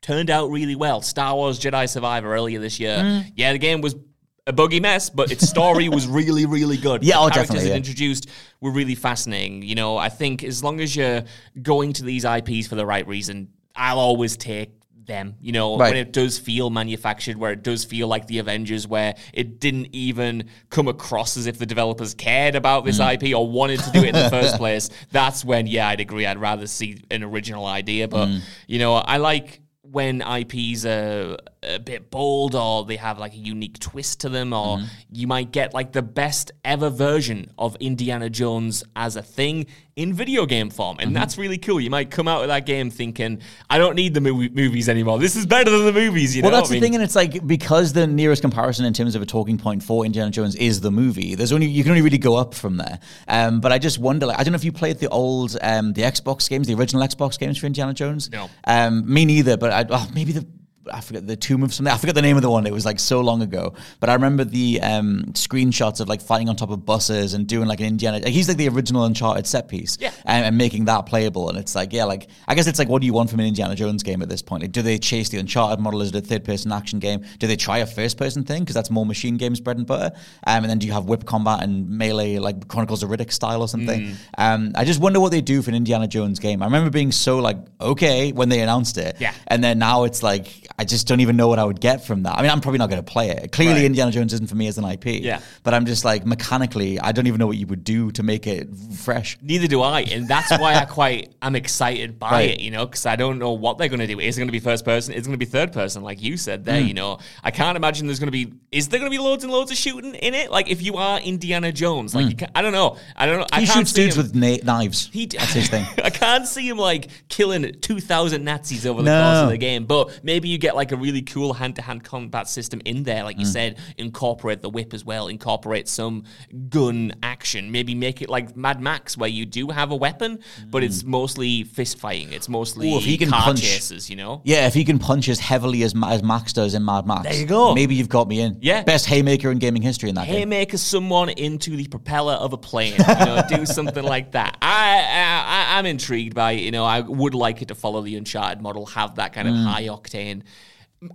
[SPEAKER 2] turned out really well. Star Wars Jedi Survivor earlier this year.
[SPEAKER 1] Mm.
[SPEAKER 2] Yeah, the game was a buggy mess, but its story was really, really good.
[SPEAKER 1] Yeah,
[SPEAKER 2] the
[SPEAKER 1] oh,
[SPEAKER 2] characters
[SPEAKER 1] definitely,
[SPEAKER 2] it
[SPEAKER 1] yeah.
[SPEAKER 2] introduced were really fascinating. You know, I think as long as you're going to these IPs for the right reason, I'll always take them. You know,
[SPEAKER 1] Right.
[SPEAKER 2] when it does feel manufactured, where it does feel like the Avengers, where it didn't even come across as if the developers cared about this
[SPEAKER 1] Mm.
[SPEAKER 2] IP or wanted to do it in the first place. That's when, yeah, I'd agree. I'd rather see an original idea. But
[SPEAKER 1] Mm.
[SPEAKER 2] you know, I like when IPs are a bit bold or they have like a unique twist to them, or
[SPEAKER 1] Mm-hmm.
[SPEAKER 2] you might get like the best ever version of Indiana Jones as a thing in video game form.
[SPEAKER 1] Mm-hmm.
[SPEAKER 2] And that's really cool. You might come out of that game thinking, I don't need the movie- movies anymore. This is better than the movies, you
[SPEAKER 1] Well,
[SPEAKER 2] know?
[SPEAKER 1] that's
[SPEAKER 2] I
[SPEAKER 1] the
[SPEAKER 2] mean,
[SPEAKER 1] thing, and it's like because the nearest comparison in terms of a talking point for Indiana Jones is the movie. There's only you can only really go up from there. Um, but I just wonder, like, I don't know if you played the old um, the Xbox games, the original Xbox games for Indiana Jones.
[SPEAKER 2] No.
[SPEAKER 1] um, me neither. But I, oh, maybe the. I forget the tomb of something. I forget the name of the one. It was like so long ago. But I remember the um, screenshots of like fighting on top of buses and doing like an Indiana. Like, he's like the original Uncharted set piece.
[SPEAKER 2] Yeah.
[SPEAKER 1] And, and making that playable. And it's like, yeah, like I guess it's like, what do you want from an Indiana Jones game at this point? Like, do they chase the Uncharted model? Is it a third person action game? Do they try a first person thing? Because that's more machine games bread and butter. Um, and then do you have whip combat and melee, like Chronicles of Riddick style or something? Um, I just wonder what they do for an Indiana Jones game. I remember being so like, okay, when they announced it.
[SPEAKER 2] Yeah.
[SPEAKER 1] And then now it's like, I just don't even know what I would get from that. I mean, I'm probably not going to play it. Clearly,
[SPEAKER 2] Right.
[SPEAKER 1] Indiana Jones isn't for me as an IP.
[SPEAKER 2] Yeah.
[SPEAKER 1] But I'm just like, mechanically, I don't even know what you would do to make it fresh.
[SPEAKER 2] Neither do I, and that's why I quite am excited by
[SPEAKER 1] Right.
[SPEAKER 2] it, you know, because I don't know what they're going to do. Is it going to be first person? Is it going to be third person, like you said there? Mm. You know, I can't imagine there's going to be. Is there going to be loads and loads of shooting in it? Like if you are Indiana Jones, like mm. you can, I don't know, I don't know. I.
[SPEAKER 1] He
[SPEAKER 2] can't
[SPEAKER 1] shoots
[SPEAKER 2] see
[SPEAKER 1] dudes
[SPEAKER 2] him-
[SPEAKER 1] with na- knives.
[SPEAKER 2] He,
[SPEAKER 1] That's his thing.
[SPEAKER 2] I can't see him like killing 2,000 Nazis over the
[SPEAKER 1] No.
[SPEAKER 2] course of the game, but maybe you get like a really cool hand to hand combat system in there. Like you
[SPEAKER 1] Mm.
[SPEAKER 2] said, incorporate the whip as well, incorporate some gun action. Maybe make it like Mad Max where you do have a weapon, but it's mostly fist fighting. It's mostly
[SPEAKER 1] Mm. Ooh, if he can
[SPEAKER 2] car
[SPEAKER 1] punch-
[SPEAKER 2] chases, you know?
[SPEAKER 1] Yeah, if he can punch as heavily as, as Max does in Mad Max.
[SPEAKER 2] There you go.
[SPEAKER 1] Maybe you've got me in.
[SPEAKER 2] Yeah.
[SPEAKER 1] Best haymaker in gaming history in that game.
[SPEAKER 2] Haymaker someone into the propeller of a plane. You know, do something like that. I, I I- I'm intrigued by it. You know, I would like it to follow the Uncharted model, have that kind of
[SPEAKER 1] Mm.
[SPEAKER 2] high octane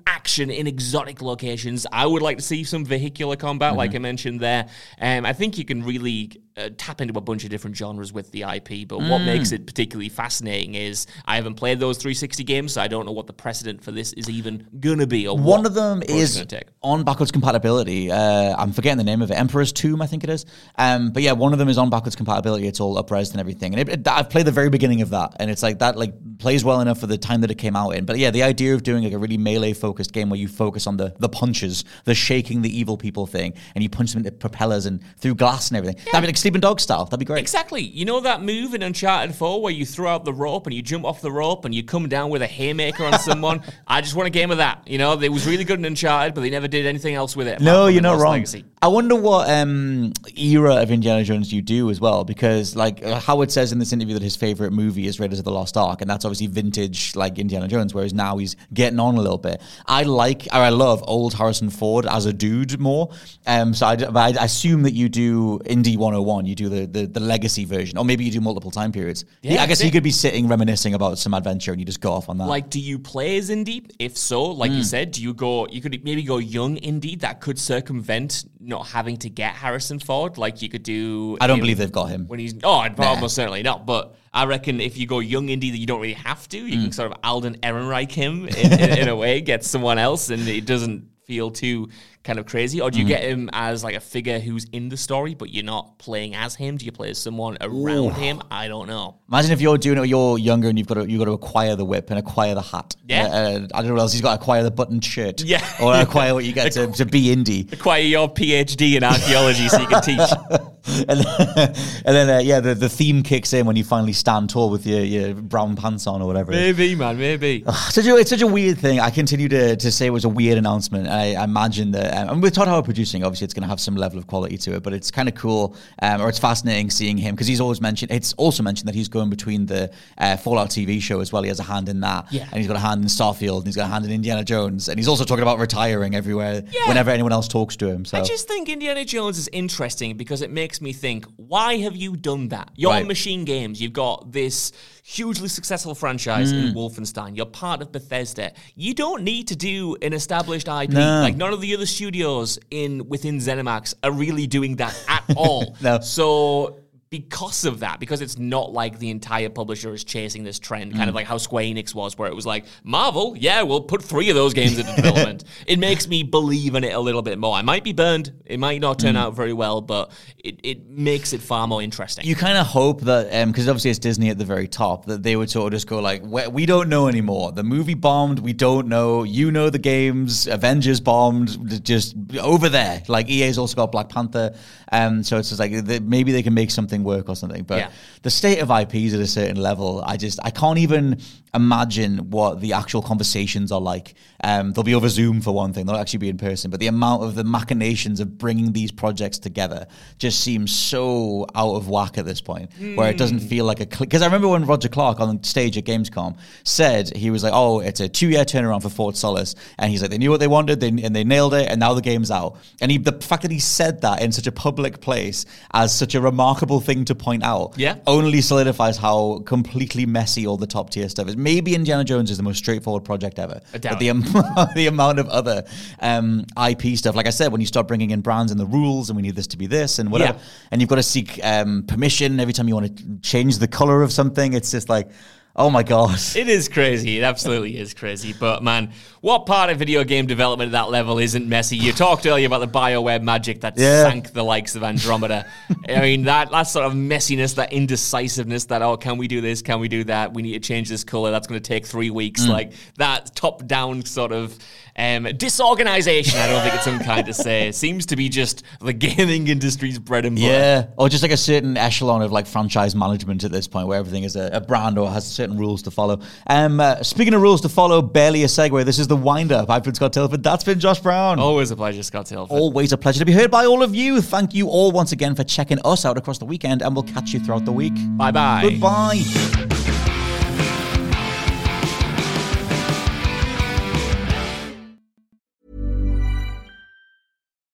[SPEAKER 2] action in exotic locations. I would like to see some vehicular combat, like
[SPEAKER 1] Mm-hmm.
[SPEAKER 2] I mentioned there. Um, I think you can really uh, tap into a bunch of different genres with the IP. But what
[SPEAKER 1] Mm.
[SPEAKER 2] makes it particularly fascinating is I haven't played those 360 games, so I don't know what the precedent for this is even gonna be. Or
[SPEAKER 1] One of them is on backwards compatibility. Uh, I'm forgetting the name of it. Emperor's Tomb, I think it is. Um, but yeah, one of them is on backwards compatibility. It's all upres and everything. And it, it- I've played the very beginning of that, and it's like that like plays well enough for the time that it came out in. But yeah, the idea of doing like a really melee focused game where you focus on the the punches, the shaking the evil people thing, and you punch them into propellers and through glass and everything. That'd be like Sleeping Dog style. That'd be great.
[SPEAKER 2] Exactly. You know that move in Uncharted 4 where you throw out the rope and you jump off the rope and you come down with a haymaker on someone? I just want a game of that. You know, it was really good in Uncharted, but they never did anything else with it.
[SPEAKER 1] No, you're not wrong.
[SPEAKER 2] Legacy.
[SPEAKER 1] I wonder what um, era of Indiana Jones you do as well, because like uh, Howard says in this interview that his favorite movie is Raiders of the Lost Ark, and that's obviously vintage like Indiana Jones, whereas now he's getting on a little bit. I like, or I love old Harrison Ford as a dude more. Um, so I, I assume that you do Indy 101 one, you do the, the, the legacy version, or maybe you do multiple time periods.
[SPEAKER 2] Yeah,
[SPEAKER 1] I guess you could be sitting reminiscing about some adventure and you just go off on that.
[SPEAKER 2] Like, do you play as Indy? If so, like
[SPEAKER 1] Hmm.
[SPEAKER 2] you said, do you go? You could maybe go young Indy. That could circumvent not having to get Harrison Ford. Like you could do.
[SPEAKER 1] I don't believe they've got him.
[SPEAKER 2] when he's. Oh, I'd almost certainly not. But I reckon if you go young Indy, that you don't really have to. You
[SPEAKER 1] Hmm.
[SPEAKER 2] can sort of Alden Ehrenreich him in, in, in a way, get someone else, and it doesn't feel too kind of crazy. Or do you
[SPEAKER 1] Hmm.
[SPEAKER 2] get him as like a figure who's in the story, but you're not playing as him? Do you play as someone around him? I don't know.
[SPEAKER 1] Imagine if you're doing it, you're younger and you've got to you've got to acquire the whip and acquire the hat.
[SPEAKER 2] Yeah.
[SPEAKER 1] Uh, uh, I don't know what else. He's got to acquire the button shirt.
[SPEAKER 2] Yeah.
[SPEAKER 1] Or acquire what you get to, to be Indy.
[SPEAKER 2] Acquire your PhD in archaeology so you can teach.
[SPEAKER 1] and then, and then uh, yeah, the, the theme kicks in when you finally stand tall with your, your brown pants on or whatever. it is.
[SPEAKER 2] Maybe, man, maybe.
[SPEAKER 1] Such a, it's such a weird thing. I continue to, to say it was a weird announcement. I, I imagine that, um, and with Todd Howard producing, obviously it's going to have some level of quality to it, but it's kind of cool, um, or it's fascinating seeing him because he's always mentioned, it's also mentioned that he's going between the uh, Fallout TV show as well. He has a hand in that.
[SPEAKER 2] Yeah.
[SPEAKER 1] And he's got a hand in Starfield, and he's got a hand in Indiana Jones, and he's also talking about retiring everywhere whenever anyone else talks to him. So
[SPEAKER 2] I just think Indiana Jones is interesting because it makes me think, why have you done that? You're
[SPEAKER 1] Right.
[SPEAKER 2] Machine Games. You've got this hugely successful franchise
[SPEAKER 1] Mm.
[SPEAKER 2] in Wolfenstein. You're part of Bethesda. You don't need to do an established IP.
[SPEAKER 1] No.
[SPEAKER 2] Like none of the other studios in within ZeniMax are really doing that at all.
[SPEAKER 1] No.
[SPEAKER 2] So because of that, because it's not like the entire publisher is chasing this trend, kind of
[SPEAKER 1] Mm.
[SPEAKER 2] like how Square Enix was, where it was like, Marvel, yeah, we'll put three of those games into development. it makes me believe in it a little bit more. I might be burned, it might not turn out very well, but it, it makes it far more interesting.
[SPEAKER 1] Mm. you kind of hope that because obviously it's Disney at the very top that they would sort of just go like we, we don't know anymore. The movie bombed. We don't know. You know the games. Avengers bombed. Just over there. Like EA's also got Black Panther. Um, so it's just like maybe they can make something work or something. But
[SPEAKER 2] Yeah.
[SPEAKER 1] the state of IPs at a certain level, I just I can't even imagine what the actual conversations are like. Um, they'll be over Zoom for one thing. They'll actually be in person. But the amount of the machinations of bringing these projects together just seems so out of whack at this point, where it doesn't feel like a because I remember when Roger Clark on stage at Gamescom said he was like, "Oh, it's a two-year turnaround for Fort Solis," and he's like, "They knew what they wanted, they, and they nailed it, and now the game's out." And he, the fact that he said that in such a public place as such a remarkable thing to point out,
[SPEAKER 2] Yeah.
[SPEAKER 1] only solidifies how completely messy all the top tier stuff is. Maybe Indiana Jones is the most straightforward project ever, but the, the amount of other um, IP stuff, like I said, when you start bringing in brands and the rules, and we need this to be this and whatever,
[SPEAKER 2] Yeah.
[SPEAKER 1] and you've got to seek um, permission every time you want to change the color of something, it's just like, oh my gosh.
[SPEAKER 2] It is crazy. It absolutely is crazy. But man, what part of video game development at that level isn't messy? You talked earlier about the Bioware magic that
[SPEAKER 1] Yeah.
[SPEAKER 2] sank the likes of Andromeda. I mean, that that sort of messiness, that indecisiveness, that oh, can we do this? Can we do that? We need to change this color. That's going to take three weeks.
[SPEAKER 1] Mm.
[SPEAKER 2] Like that top-down sort of um, disorganization. I don't think it's unkind to say. Seems to be just the gaming industry's bread and butter.
[SPEAKER 1] Yeah, or just like a certain echelon of like franchise management at this point, where everything is a, a brand or has certain rules to follow. Um, uh, speaking of rules to follow, barely a segue. This is the wind up. I've been Scott Tilford. That's been Josh Brown.
[SPEAKER 2] Always a pleasure, Scott Tilford.
[SPEAKER 1] Always a pleasure to be heard by all of you. Thank you all once again for checking us out across the weekend, and we'll catch you throughout the week.
[SPEAKER 2] Bye bye.
[SPEAKER 1] Goodbye.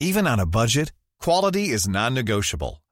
[SPEAKER 5] Even on a budget, quality is non-negotiable.